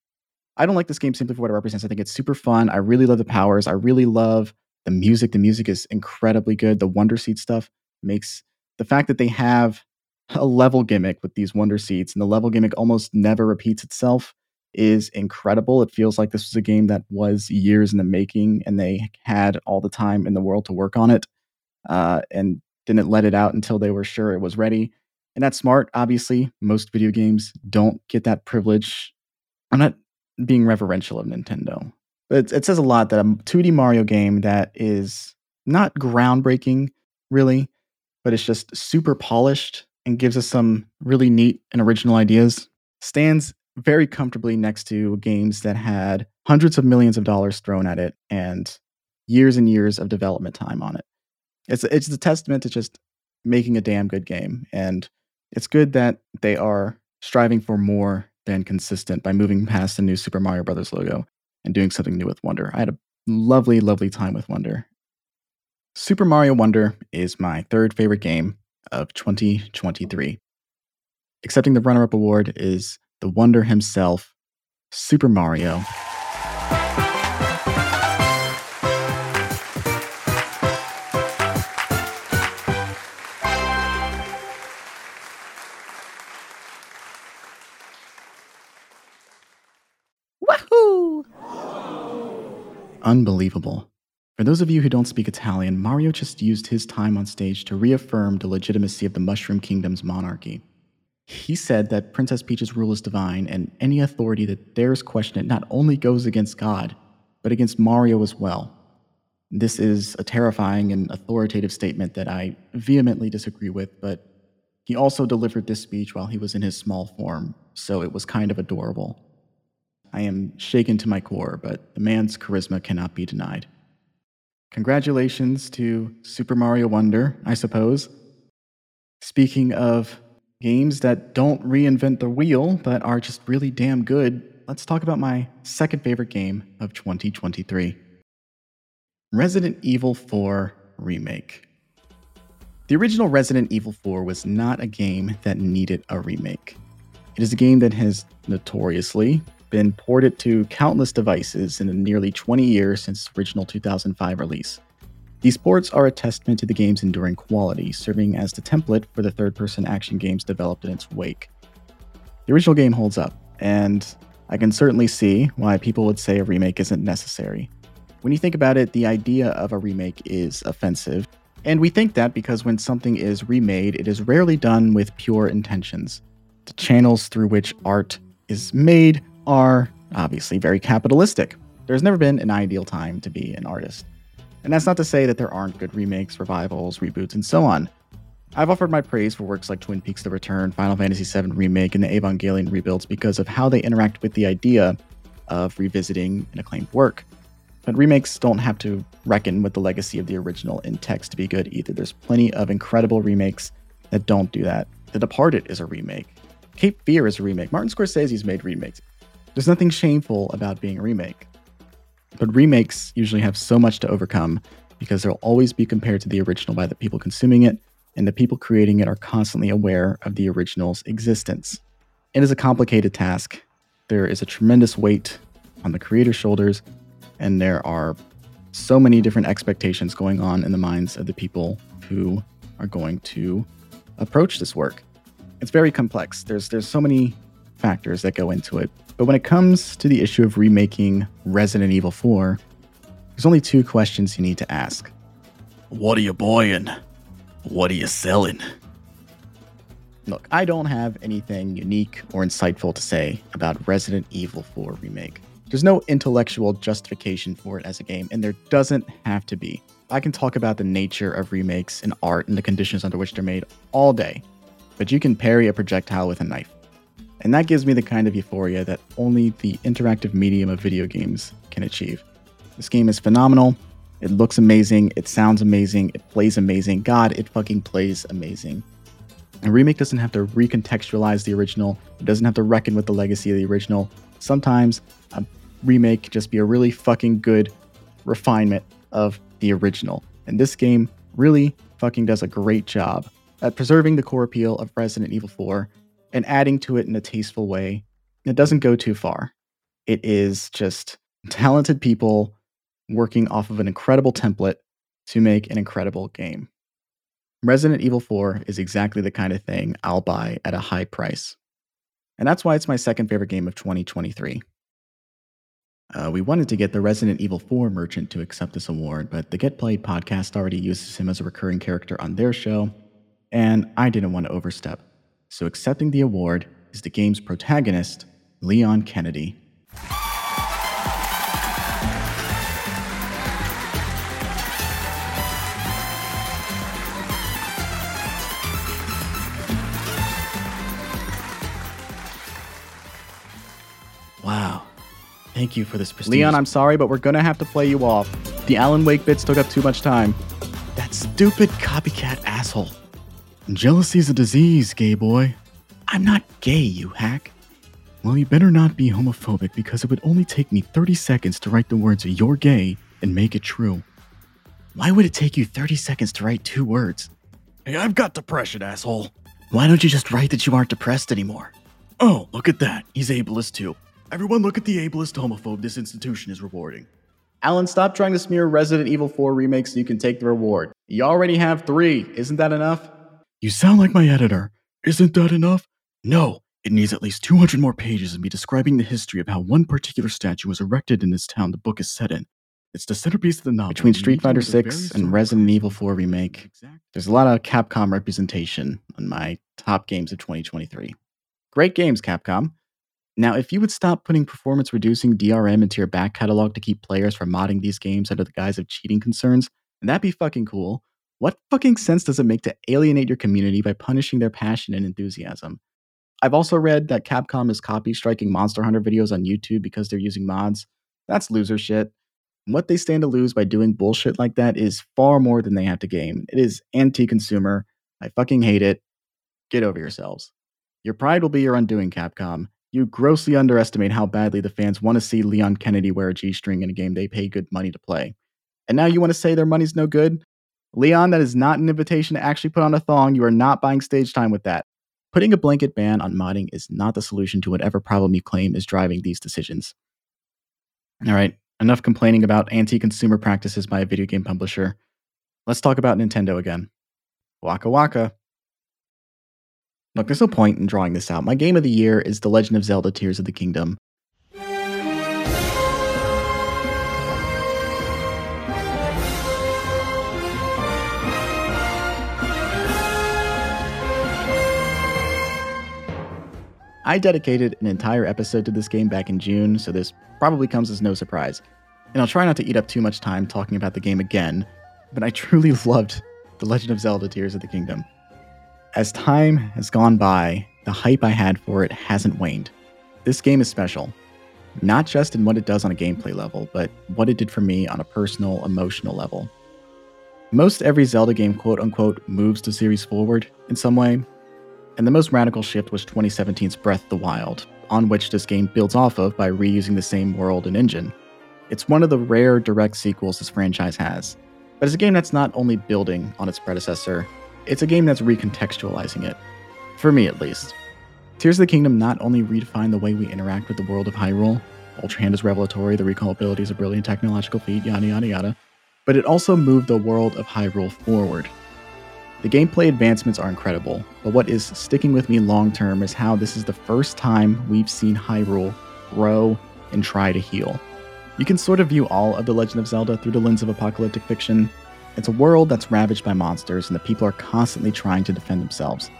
S2: I don't like this game simply for what it represents. I think it's super fun. I really love the powers. I really love the music. The music is incredibly good. The Wonder Seed stuff makes the fact that they have a level gimmick with these Wonder Seeds and the level gimmick almost never repeats itself is incredible. It feels like this was a game that was years in the making and they had all the time in the world to work on it uh, and didn't let it out until they were sure it was ready. And that's smart. Obviously, most video games don't get that privilege. I'm not being reverential of Nintendo, but it, it says a lot that a 2D Mario game that is not groundbreaking, really, but it's just super polished and gives us some really neat and original ideas stands very comfortably next to games that had hundreds of millions of dollars thrown at it and years and years of development time on it. It's it's a testament to just making a damn good game and it's good that they are striving for more than consistent by moving past the new Super Mario Brothers logo and doing something new with Wonder. I had a lovely lovely time with Wonder. Super Mario Wonder is my third favorite game of 2023. Accepting the runner up award is the wonder himself, Super Mario. Unbelievable. For those of you who don't speak Italian, Mario just used his time on stage to reaffirm the legitimacy of the Mushroom Kingdom's monarchy. He said that Princess Peach's rule is divine, and any authority that dares question it not only goes against God, but against Mario as well. This is a terrifying and authoritative statement that I vehemently disagree with, but he also delivered this speech while he was in his small form, so it was kind of adorable. I am shaken to my core, but the man's charisma cannot be denied. Congratulations to Super Mario Wonder, I suppose. Speaking of games that don't reinvent the wheel, but are just really damn good, let's talk about my second favorite game of 2023 Resident Evil 4 Remake. The original Resident Evil 4 was not a game that needed a remake. It is a game that has notoriously been ported to countless devices in the nearly 20 years since its original 2005 release. These ports are a testament to the game's enduring quality, serving as the template for the third person action games developed in its wake. The original game holds up, and I can certainly see why people would say a remake isn't necessary. When you think about it, the idea of a remake is offensive, and we think that because when something is remade, it is rarely done with pure intentions. The channels through which art is made are obviously very capitalistic. There's never been an ideal time to be an artist. And that's not to say that there aren't good remakes, revivals, reboots, and so on. I've offered my praise for works like Twin Peaks The Return, Final Fantasy VII Remake, and the Evangelion rebuilds because of how they interact with the idea of revisiting an acclaimed work. But remakes don't have to reckon with the legacy of the original in text to be good either. There's plenty of incredible remakes that don't do that. The Departed is a remake. Cape Fear is a remake. Martin Scorsese's made remakes. There's nothing shameful about being a remake. But remakes usually have so much to overcome because they'll always be compared to the original by the people consuming it, and the people creating it are constantly aware of the original's existence. It is a complicated task. There is a tremendous weight on the creator's shoulders, and there are so many different expectations going on in the minds of the people who are going to approach this work. It's very complex. There's there's so many factors that go into it. But when it comes to the issue of remaking Resident Evil 4, there's only two questions you need to ask What are you buying? What are you selling? Look, I don't have anything unique or insightful to say about Resident Evil 4 Remake. There's no intellectual justification for it as a game, and there doesn't have to be. I can talk about the nature of remakes and art and the conditions under which they're made all day, but you can parry a projectile with a knife. And that gives me the kind of euphoria that only the interactive medium of video games can achieve. This game is phenomenal. It looks amazing. It sounds amazing. It plays amazing. God, it fucking plays amazing. A remake doesn't have to recontextualize the original, it doesn't have to reckon with the legacy of the original. Sometimes a remake can just be a really fucking good refinement of the original. And this game really fucking does a great job at preserving the core appeal of Resident Evil 4 and adding to it in a tasteful way. It doesn't go too far. It is just talented people working off of an incredible template to make an incredible game. Resident Evil 4 is exactly the kind of thing I'll buy at a high price. And that's why it's my second favorite game of 2023. Uh, we wanted to get the Resident Evil 4 merchant to accept this award, but the Get Played podcast already uses him as a recurring character on their show, and I didn't want to overstep. So accepting the award is the game's protagonist, Leon Kennedy. Wow. Thank you for this prestigious... Leon, I'm sorry, but we're gonna have to play you off. The Alan Wake bits took up too much time. That stupid copycat asshole.
S1: Jealousy's a disease, gay boy.
S2: I'm not gay, you hack.
S1: Well, you better not be homophobic because it would only take me 30 seconds to write the words you're gay and make it true.
S2: Why would it take you 30 seconds to write two words?
S1: Hey, I've got depression, asshole.
S2: Why don't you just write that you aren't depressed anymore?
S1: Oh, look at that. He's ableist too. Everyone look at the ableist homophobe this institution is rewarding.
S2: Alan, stop trying to smear Resident Evil 4 remakes so you can take the reward. You already have three. Isn't that enough?
S1: You sound like my editor. Isn't that enough? No, it needs at least 200 more pages of me describing the history of how one particular statue was erected in this town the book is set in. It's the centerpiece of the novel.
S2: Between Street Fighter 6 and Resident Evil 4 Remake, there's a lot of Capcom representation on my top games of 2023. Great games, Capcom. Now, if you would stop putting performance reducing DRM into your back catalog to keep players from modding these games under the guise of cheating concerns, and that'd be fucking cool. What fucking sense does it make to alienate your community by punishing their passion and enthusiasm? I've also read that Capcom is copy striking Monster Hunter videos on YouTube because they're using mods. That's loser shit. What they stand to lose by doing bullshit like that is far more than they have to gain. It is anti consumer. I fucking hate it. Get over yourselves. Your pride will be your undoing, Capcom. You grossly underestimate how badly the fans want to see Leon Kennedy wear a G string in a game they pay good money to play. And now you want to say their money's no good? Leon, that is not an invitation to actually put on a thong. You are not buying stage time with that. Putting a blanket ban on modding is not the solution to whatever problem you claim is driving these decisions. All right, enough complaining about anti consumer practices by a video game publisher. Let's talk about Nintendo again. Waka waka. Look, there's no point in drawing this out. My game of the year is The Legend of Zelda Tears of the Kingdom. I dedicated an entire episode to this game back in June, so this probably comes as no surprise. And I'll try not to eat up too much time talking about the game again, but I truly loved The Legend of Zelda Tears of the Kingdom. As time has gone by, the hype I had for it hasn't waned. This game is special, not just in what it does on a gameplay level, but what it did for me on a personal, emotional level. Most every Zelda game, quote unquote, moves the series forward in some way, and the most radical shift was 2017's Breath of the Wild, on which this game builds off of by reusing the same world and engine. It's one of the rare direct sequels this franchise has, but it's a game that's not only building on its predecessor, it's a game that's recontextualizing it. For me, at least. Tears of the Kingdom not only redefined the way we interact with the world of Hyrule, Ultra Hand is revelatory, the recall ability is a brilliant technological feat, yada yada yada, but it also moved the world of Hyrule forward. The gameplay advancements are incredible, but what is sticking with me long term is how this is the first time we've seen Hyrule grow and try to heal. You can sort of view all of The Legend of Zelda through the lens of apocalyptic fiction, it's a world that's ravaged by monsters, and the people are constantly trying to defend themselves.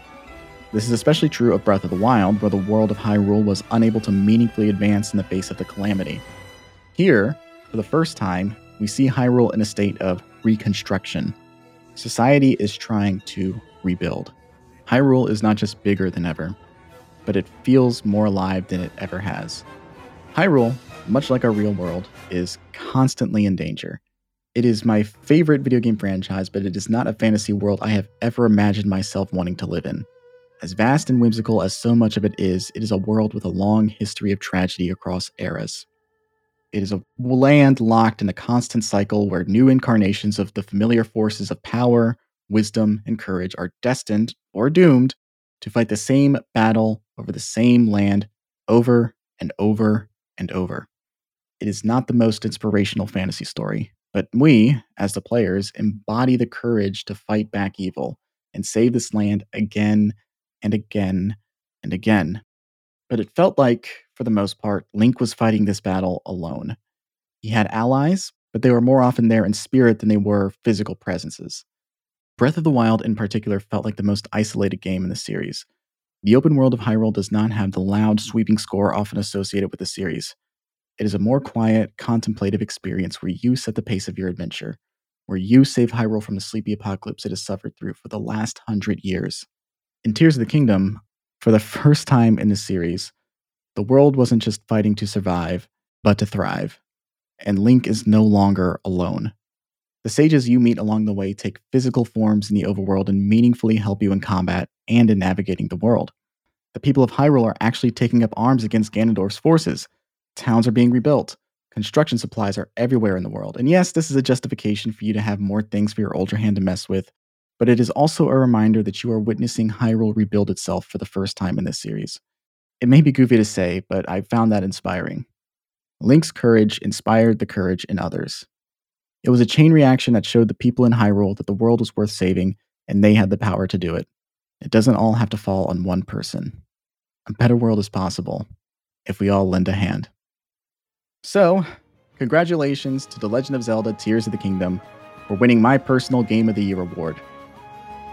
S2: This is especially true of Breath of the Wild, where the world of Hyrule was unable to meaningfully advance in the face of the calamity. Here, for the first time, we see Hyrule in a state of reconstruction. Society is trying to rebuild. Hyrule is not just bigger than ever, but it feels more alive than it ever has. Hyrule, much like our real world, is constantly in danger. It is my favorite video game franchise, but it is not a fantasy world I have ever imagined myself wanting to live in. As vast and whimsical as so much of it is, it is a world with a long history of tragedy across eras. It is a land locked in a constant cycle where new incarnations of the familiar forces of power, wisdom, and courage are destined or doomed to fight the same battle over the same land over and over and over. It is not the most inspirational fantasy story, but we, as the players, embody the courage to fight back evil and save this land again and again and again. But it felt like, for the most part, Link was fighting this battle alone. He had allies, but they were more often there in spirit than they were physical presences. Breath of the Wild, in particular, felt like the most isolated game in the series. The open world of Hyrule does not have the loud, sweeping score often associated with the series. It is a more quiet, contemplative experience where you set the pace of your adventure, where you save Hyrule from the sleepy apocalypse it has suffered through for the last hundred years. In Tears of the Kingdom, for the first time in the series, the world wasn't just fighting to survive, but to thrive. And Link is no longer alone. The sages you meet along the way take physical forms in the overworld and meaningfully help you in combat and in navigating the world. The people of Hyrule are actually taking up arms against Ganondorf's forces, Towns are being rebuilt. Construction supplies are everywhere in the world. And yes, this is a justification for you to have more things for your Ultra Hand to mess with, but it is also a reminder that you are witnessing Hyrule rebuild itself for the first time in this series. It may be goofy to say, but I found that inspiring. Link's courage inspired the courage in others. It was a chain reaction that showed the people in Hyrule that the world was worth saving and they had the power to do it. It doesn't all have to fall on one person. A better world is possible if we all lend a hand. So, congratulations to The Legend of Zelda Tears of the Kingdom for winning my personal Game of the Year award.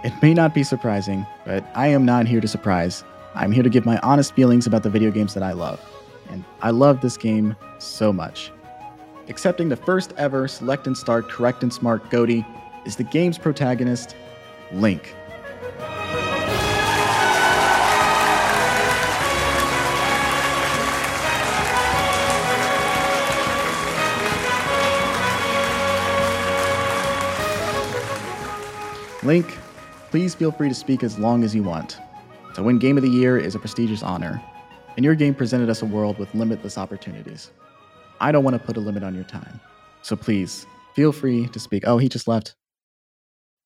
S2: It may not be surprising, but I am not here to surprise. I'm here to give my honest feelings about the video games that I love. And I love this game so much. Accepting the first ever Select and Start Correct and Smart GOTY is the game's protagonist, Link. Link, please feel free to speak as long as you want. To win Game of the Year is a prestigious honor, and your game presented us a world with limitless opportunities. I don't want to put a limit on your time, so please feel free to speak. Oh, he just left.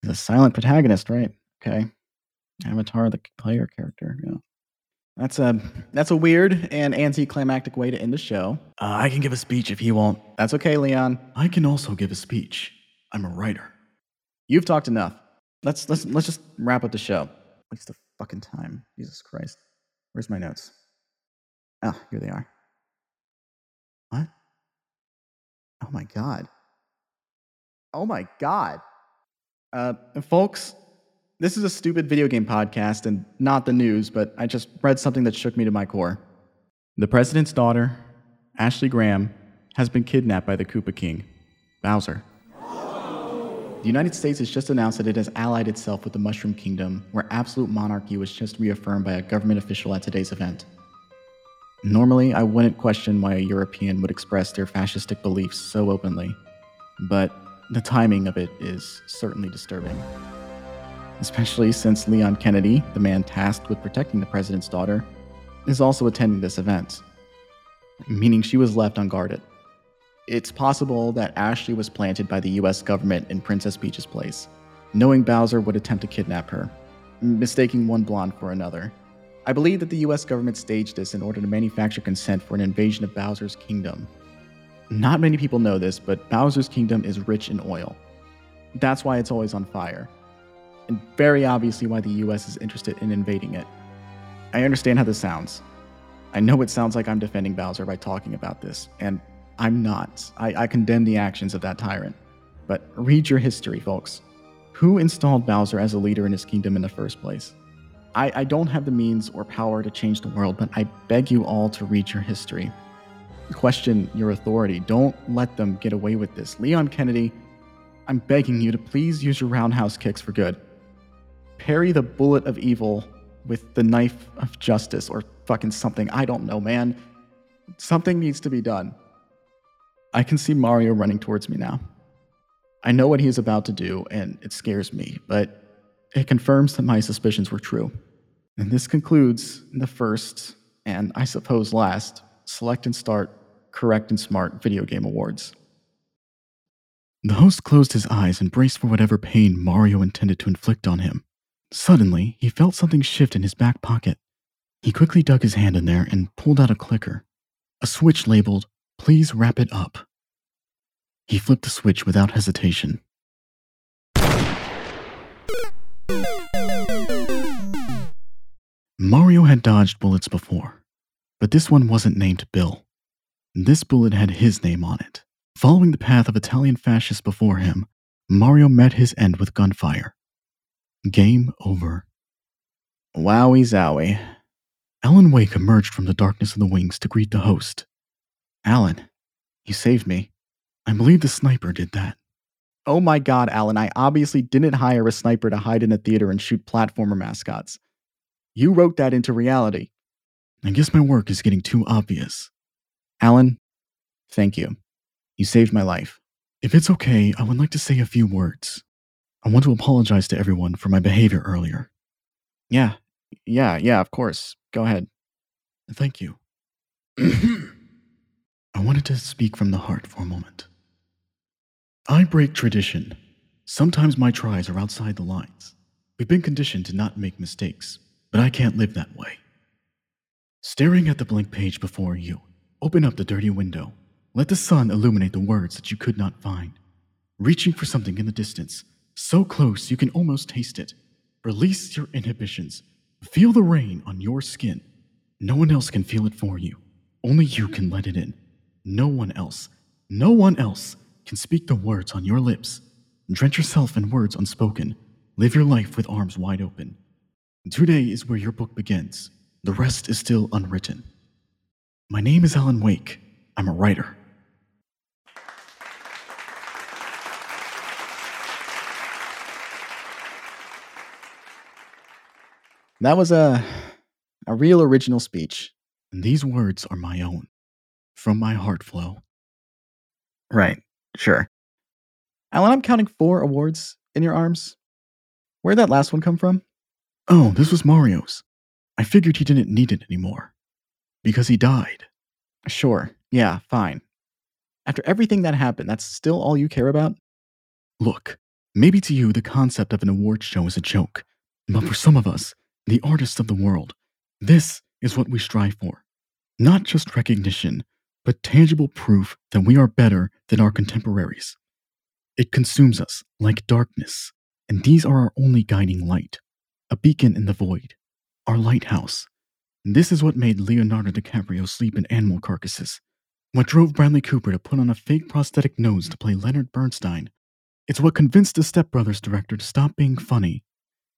S2: He's a silent protagonist, right? Okay. Avatar, the player character. Yeah. That's a that's a weird and anticlimactic way to end the show. Uh, I can give a speech if he won't. That's okay, Leon.
S1: I can also give a speech. I'm a writer.
S2: You've talked enough let's let's let's just wrap up the show. Waste of fucking time. Jesus Christ. Where's my notes? Oh, here they are. What? Oh my god. Oh my god. Uh, folks, this is a stupid video game podcast and not the news, but I just read something that shook me to my core. The president's daughter, Ashley Graham, has been kidnapped by the Koopa King, Bowser. The United States has just announced that it has allied itself with the Mushroom Kingdom, where absolute monarchy was just reaffirmed by a government official at today's event. Normally, I wouldn't question why a European would express their fascistic beliefs so openly, but the timing of it is certainly disturbing. Especially since Leon Kennedy, the man tasked with protecting the president's daughter, is also attending this event, meaning she was left unguarded. It's possible that Ashley was planted by the US government in Princess Peach's place, knowing Bowser would attempt to kidnap her, mistaking one blonde for another. I believe that the US government staged this in order to manufacture consent for an invasion of Bowser's kingdom. Not many people know this, but Bowser's kingdom is rich in oil. That's why it's always on fire. And very obviously why the US is interested in invading it. I understand how this sounds. I know it sounds like I'm defending Bowser by talking about this, and I'm not. I, I condemn the actions of that tyrant. But read your history, folks. Who installed Bowser as a leader in his kingdom in the first place? I, I don't have the means or power to change the world, but I beg you all to read your history. Question your authority. Don't let them get away with this. Leon Kennedy, I'm begging you to please use your roundhouse kicks for good. Parry the bullet of evil
S6: with the knife of justice or fucking something. I don't know, man. Something needs to be done. I can see Mario running towards me now. I know what he is about to do, and it scares me, but it confirms that my suspicions were true. And this concludes the first, and I suppose last, Select and Start Correct and Smart Video Game Awards.
S2: The host closed his eyes and braced for whatever pain Mario intended to inflict on him. Suddenly, he felt something shift in his back pocket. He quickly dug his hand in there and pulled out a clicker, a switch labeled, Please wrap it up. He flipped the switch without hesitation. Mario had dodged bullets before, but this one wasn't named Bill. This bullet had his name on it. Following the path of Italian fascists before him, Mario met his end with gunfire. Game over.
S6: Wowie zowie.
S2: Alan Wake emerged from the darkness of the wings to greet the host.
S6: Alan, you saved me.
S2: I believe the sniper did that.
S6: Oh my god, Alan, I obviously didn't hire a sniper to hide in a theater and shoot platformer mascots. You wrote that into reality.
S2: I guess my work is getting too obvious.
S6: Alan, thank you. You saved my life.
S2: If it's okay, I would like to say a few words. I want to apologize to everyone for my behavior earlier.
S6: Yeah, yeah, yeah, of course. Go ahead.
S2: Thank you. I wanted to speak from the heart for a moment. I break tradition. Sometimes my tries are outside the lines. We've been conditioned to not make mistakes, but I can't live that way. Staring at the blank page before you, open up the dirty window. Let the sun illuminate the words that you could not find. Reaching for something in the distance, so close you can almost taste it. Release your inhibitions. Feel the rain on your skin. No one else can feel it for you. Only you can let it in. No one else, no one else can speak the words on your lips. Drench yourself in words unspoken. Live your life with arms wide open. Today is where your book begins. The rest is still unwritten. My name is Alan Wake. I'm a writer.
S6: That was a a real original speech.
S2: And these words are my own. From my heart flow.
S6: Right. Sure. Alan, I'm counting four awards in your arms. Where'd that last one come from?
S2: Oh, this was Mario's. I figured he didn't need it anymore. Because he died.
S6: Sure. Yeah, fine. After everything that happened, that's still all you care about?
S2: Look, maybe to you the concept of an award show is a joke, but for some of us, the artists of the world, this is what we strive for. Not just recognition, but tangible proof that we are better than our contemporaries. It consumes us like darkness, and these are our only guiding light, a beacon in the void, our lighthouse. This is what made Leonardo DiCaprio sleep in animal carcasses, what drove Bradley Cooper to put on a fake prosthetic nose to play Leonard Bernstein. It's what convinced the Step Brothers director to stop being funny.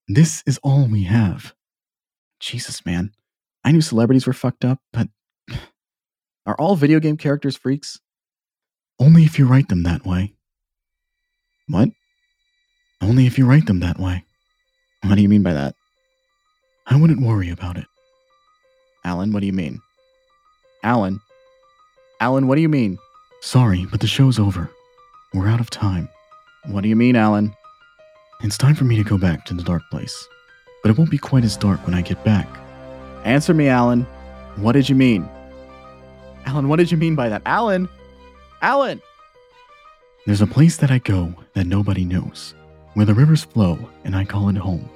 S2: This is all we have.
S6: Jesus, man. I knew celebrities were fucked up, but are all video game characters freaks?
S2: Only if you write them that way.
S6: What?
S2: Only if you write them that way.
S6: What do you mean by that?
S2: I wouldn't worry about it.
S6: Alan, what do you mean? Alan? Alan, what do you mean?
S2: Sorry, but the show's over. We're out of time.
S6: What do you mean, Alan?
S2: It's time for me to go back to the dark place. But it won't be quite as dark when I get back.
S6: Answer me, Alan. What did you mean? Alan, what did you mean by that? Alan! Alan!
S2: There's a place that I go that nobody knows, where the rivers flow and I call it home.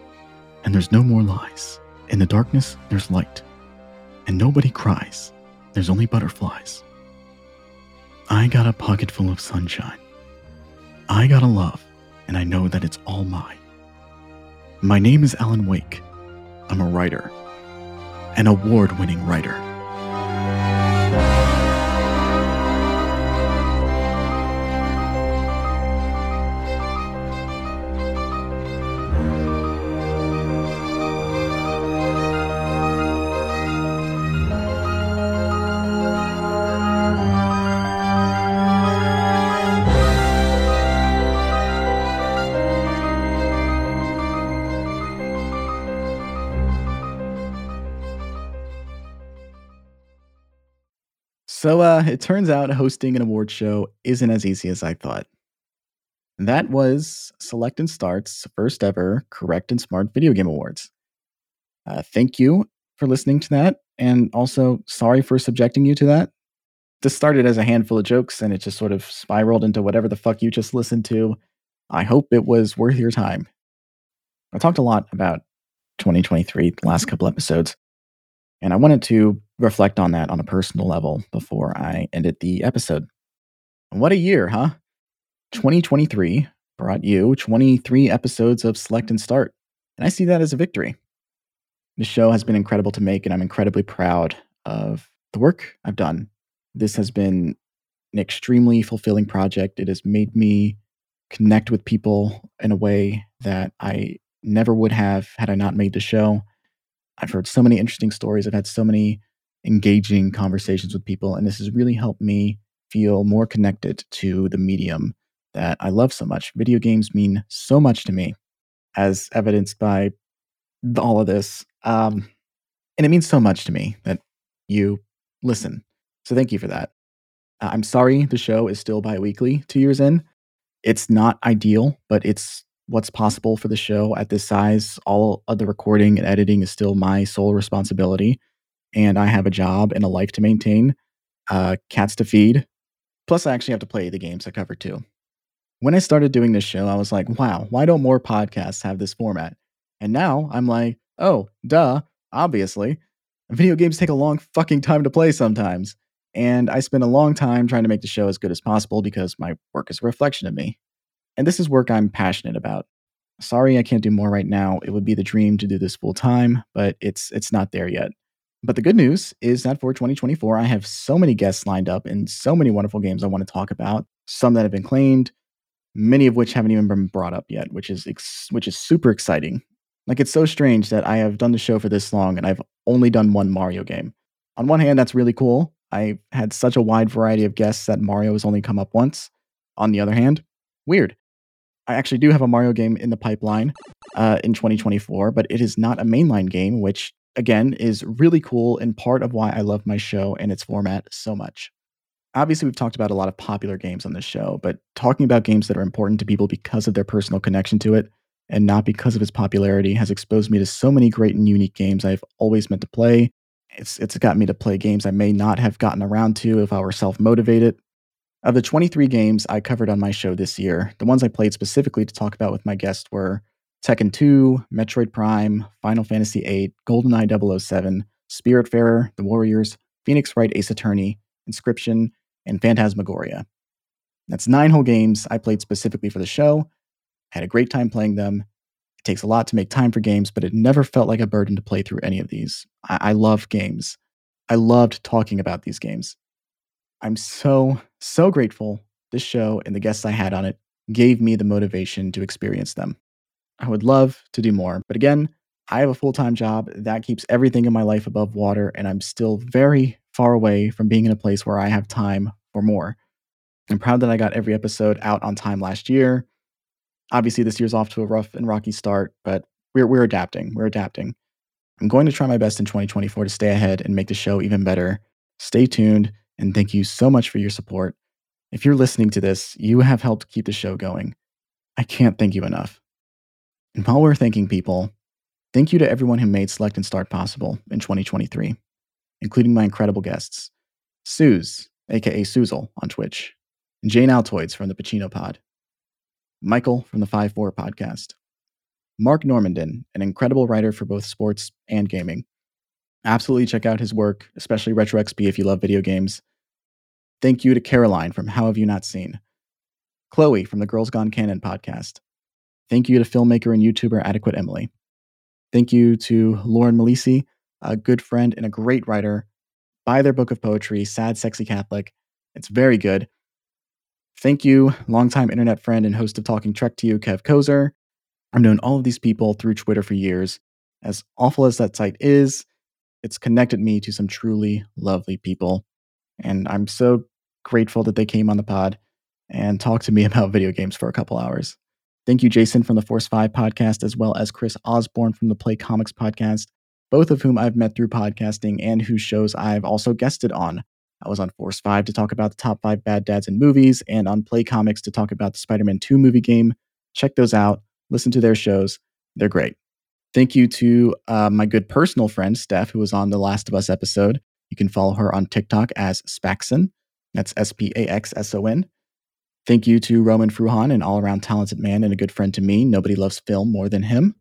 S2: And there's no more lies. In the darkness, there's light. And nobody cries. There's only butterflies. I got a pocket full of sunshine. I got a love, and I know that it's all mine. My name is Alan Wake. I'm a writer, an award winning writer. So uh, it turns out hosting an award show isn't as easy as I thought. That was Select and Start's first ever Correct and Smart Video Game Awards. Uh, thank you for listening to that, and also sorry for subjecting you to that. This started as a handful of jokes, and it just sort of spiraled into whatever the fuck you just listened to. I hope it was worth your time. I talked a lot about 2023 the last couple episodes, and I wanted to reflect on that on a personal level before I ended the episode. What a year, huh? 2023 brought you 23 episodes of Select and Start, and I see that as a victory. The show has been incredible to make, and I'm incredibly proud of the work I've done. This has been an extremely fulfilling project. It has made me connect with people in a way that I never would have had I not made the show. I've heard so many interesting stories. I've had so many engaging conversations with people, and this has really helped me feel more connected to the medium that I love so much. Video games mean so much to me, as evidenced by all of this. Um, and it means so much to me that you listen. So thank you for that. Uh, I'm sorry the show is still bi weekly two years in. It's not ideal, but it's what's possible for the show at this size. All of the recording and editing is still my sole responsibility. And I have a job and a life to maintain, uh, cats to feed. Plus, I actually have to play the games I cover too. When I started doing this show, I was like, wow, why don't more podcasts have this format? And now I'm like, oh, duh, obviously. Video games take a long fucking time to play sometimes. And I spend a long time trying to make the show as good as possible because my work is a reflection of me. And this is work I'm passionate about. Sorry I can't do more right now. It would be the dream to do this full time, but it's it's not there yet. But the good news is that for 2024, I have so many guests lined up and so many wonderful games I want to talk about. Some that have been claimed, many of which haven't even been brought up yet, which is ex- which is super exciting. Like it's so strange that I have done the show for this long and I've only done one Mario game. On one hand, that's really cool. I had such a wide variety of guests that Mario has only come up once. On the other hand, weird. I actually do have a Mario game in the pipeline uh, in 2024, but it is not a mainline game, which again is really cool and part of why I love my show and its format so much. Obviously, we've talked about a lot of popular games on this show, but talking about games that are important to people because of their personal connection to it and not because of its popularity has exposed me to so many great and unique games I've always meant to play. It's, it's got me to play games I may not have gotten around to if I were self motivated. Of the 23 games I covered on my show this year, the ones I played specifically to talk about with my guest were Tekken 2, Metroid Prime, Final Fantasy VIII, GoldenEye 007, Spiritfarer, The Warriors, Phoenix Wright Ace Attorney, Inscryption, and Phantasmagoria. That's nine whole games I played specifically for the show. I had a great time playing them. It takes a lot to make time for games, but it never felt like a burden to play through any of these. I, I love games. I loved talking about these games. I'm so, so grateful this show and the guests I had on it gave me the motivation to experience them. I would love to do more, but again, I have a full time job that keeps everything in my life above water, and I'm still very far away from being in a place where I have time for more. I'm proud that I got every episode out on time last year. Obviously, this year's off to a rough and rocky start, but we're, we're adapting. We're adapting. I'm going to try my best in 2024 to stay ahead and make the show even better. Stay tuned, and thank you so much for your support. If you're listening to this, you have helped keep the show going. I can't thank you enough. And while we're thanking people, thank you to everyone who made Select and Start possible in 2023, including my incredible guests Suze, aka Suzel on Twitch, and Jane Altoids from the Pacino Pod, Michael from the 5 4 podcast, Mark Normandin, an incredible writer for both sports and gaming. Absolutely check out his work, especially Retro XP if you love video games. Thank you to Caroline from How Have You Not Seen, Chloe from the Girls Gone Canon podcast, Thank you to filmmaker and YouTuber Adequate Emily. Thank you to Lauren Malisi, a good friend and a great writer. Buy their book of poetry, Sad Sexy Catholic. It's very good. Thank you, longtime internet friend and host of Talking Trek to You, Kev Kozer. I've known all of these people through Twitter for years. As awful as that site is, it's connected me to some truly lovely people. And I'm so grateful that they came on the pod and talked to me about video games for a couple hours. Thank you, Jason from the Force 5 podcast, as well as Chris Osborne from the Play Comics podcast, both of whom I've met through podcasting and whose shows I've also guested on. I was on Force 5 to talk about the top five bad dads in movies, and on Play Comics to talk about the Spider Man 2 movie game. Check those out. Listen to their shows. They're great. Thank you to uh, my good personal friend, Steph, who was on the Last of Us episode. You can follow her on TikTok as Spaxson. That's S P A X S O N. Thank you to Roman Fruhan, an all around talented man and a good friend to me. Nobody loves film more than him.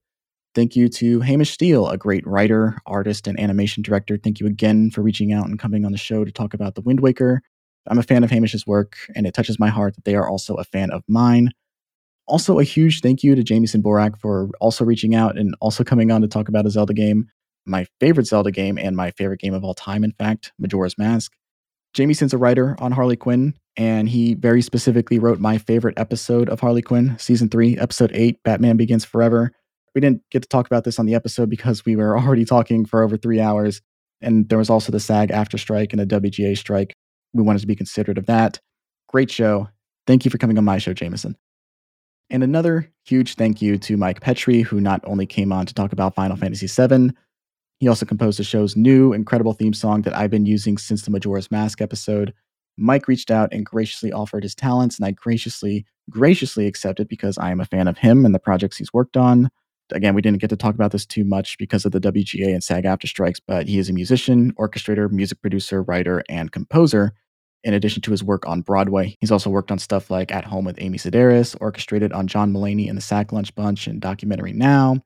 S2: Thank you to Hamish Steele, a great writer, artist, and animation director. Thank you again for reaching out and coming on the show to talk about The Wind Waker. I'm a fan of Hamish's work, and it touches my heart that they are also a fan of mine. Also, a huge thank you to Jamieson Borak for also reaching out and also coming on to talk about a Zelda game, my favorite Zelda game, and my favorite game of all time, in fact, Majora's Mask. Jamieson's a writer on Harley Quinn, and he very specifically wrote my favorite episode of Harley Quinn, season three, episode eight, Batman Begins Forever. We didn't get to talk about this on the episode because we were already talking for over three hours. And there was also the SAG-AFTRA strike and the WGA strike. We wanted to be considerate of that. Great show. Thank you for coming on my show, Jamieson. And another huge thank you to Mike Pettry, who not only came on to talk about Final Fantasy VII, he also composed the show's new incredible theme song that I've been using since the Majora's Mask episode. Mike reached out and graciously offered his talents, and I graciously, graciously accepted because I am a fan of him and the projects he's worked on. Again, we didn't get to talk about this too much because of the WGA and SAG-AFTRA strikes, but he is a musician, orchestrator, music producer, writer, and composer. In addition to his work on Broadway, he's also worked on stuff like At Home with Amy Sedaris, orchestrated on John Mulaney and the Sack Lunch Bunch and Documentary Now,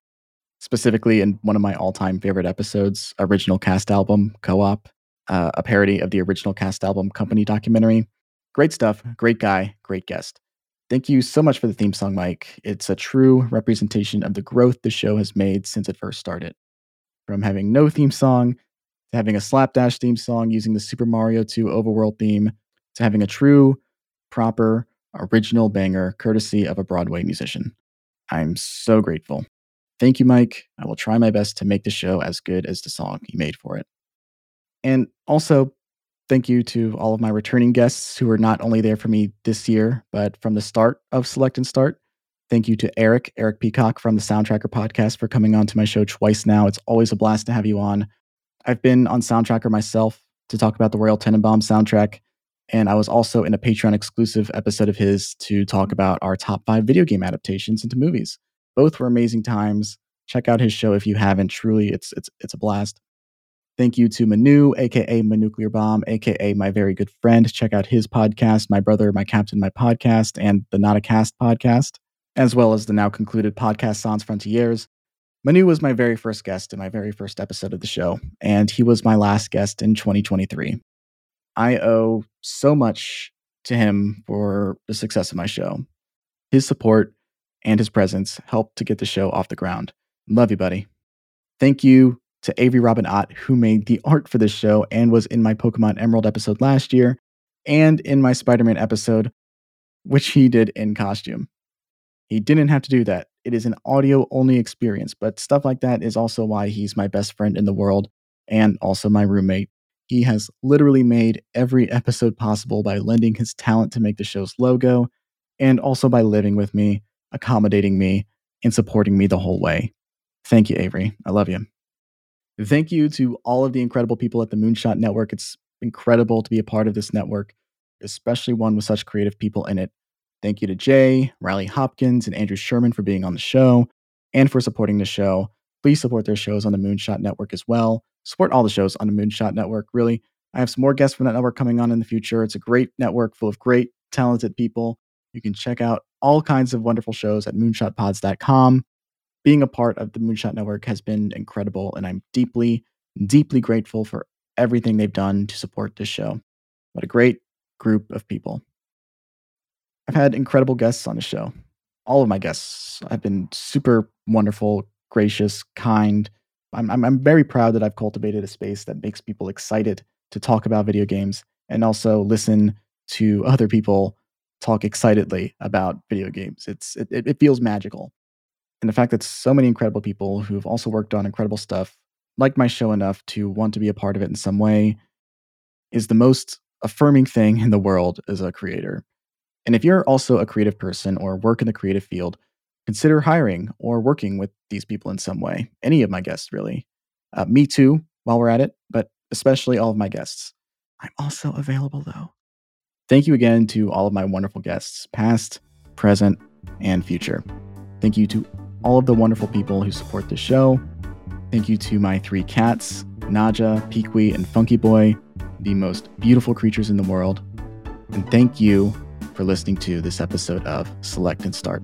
S2: specifically in one of my all time favorite episodes, Original Cast Album Co op, uh, a parody of the original cast album Company documentary. Great stuff, great guy, great guest. Thank you so much for the theme song, Mike. It's a true representation of the growth the show has made since it first started. From having no theme song to having a slapdash theme song using the Super Mario 2 overworld theme to having a true, proper, original banger courtesy of a Broadway musician. I'm so grateful. Thank you, Mike. I will try my best to make the show as good as the song you made for it. And also, thank you to all of my returning guests who are not only there for me this year, but from the start of Select and Start. Thank you to Eric, Eric Peacock from the Soundtracker podcast for coming on to my show twice now. It's always a blast to have you on. I've been on Soundtracker myself to talk about the Royal Tenenbaum soundtrack, and I was also in a Patreon exclusive episode of his to talk about our top five video game adaptations into movies. Both were amazing times. Check out his show if you haven't. Truly, it's it's it's a blast. Thank you to Manu, aka My Nuclear Bomb, aka my very good friend. Check out his podcast, My Brother, My Captain, My Podcast, and the Not a Cast podcast, as well as the now concluded podcast Sans Frontiers. Manu was my very first guest in my very first episode of the show, and he was my last guest in 2023. I owe so much to him for the success of my show. His support and his presence helped to get the show off the ground. Love you, buddy. Thank you to Avery Robin Ott, who made the art for this show and was in my Pokemon Emerald episode last year and in my Spider Man episode, which he did in costume. He didn't have to do that. It is an audio only experience, but stuff like that is also why he's my best friend in the world and also my roommate. He has literally made every episode possible by lending his talent to make the show's logo and also by living with me, accommodating me, and supporting me the whole way. Thank you, Avery. I love you. Thank you to all of the incredible people at the Moonshot Network. It's incredible to be a part of this network, especially one with such creative people in it. Thank you to Jay, Riley Hopkins, and Andrew Sherman for being on the show and for supporting the show. Please support their shows on the Moonshot Network as well. Support all the shows on the Moonshot Network. Really, I have some more guests from that network coming on in the future. It's a great network full of great, talented people. You can check out all kinds of wonderful shows at moonshotpods.com being a part of the Moonshot Network has been incredible, and I'm deeply, deeply grateful for everything they've done to support this show. What a great group of people. I've had incredible guests on the show. All of my guests have been super wonderful, gracious, kind. I'm, I'm, I'm very proud that I've cultivated a space that makes people excited to talk about video games and also listen to other people talk excitedly about video games. It's it, it feels magical. And the fact that so many incredible people who've also worked on incredible stuff like my show enough to want to be a part of it in some way is the most affirming thing in the world as a creator. And if you're also a creative person or work in the creative field, consider hiring or working with these people in some way. Any of my guests, really. Uh, me too, while we're at it, but especially all of my guests. I'm also available though. Thank you again to all of my wonderful guests, past, present, and future. Thank you to all of the wonderful people who support this show. Thank you to my three cats, Naja, Peekwee, and Funky Boy, the most beautiful creatures in the world. And thank you for listening to this episode of Select and Start.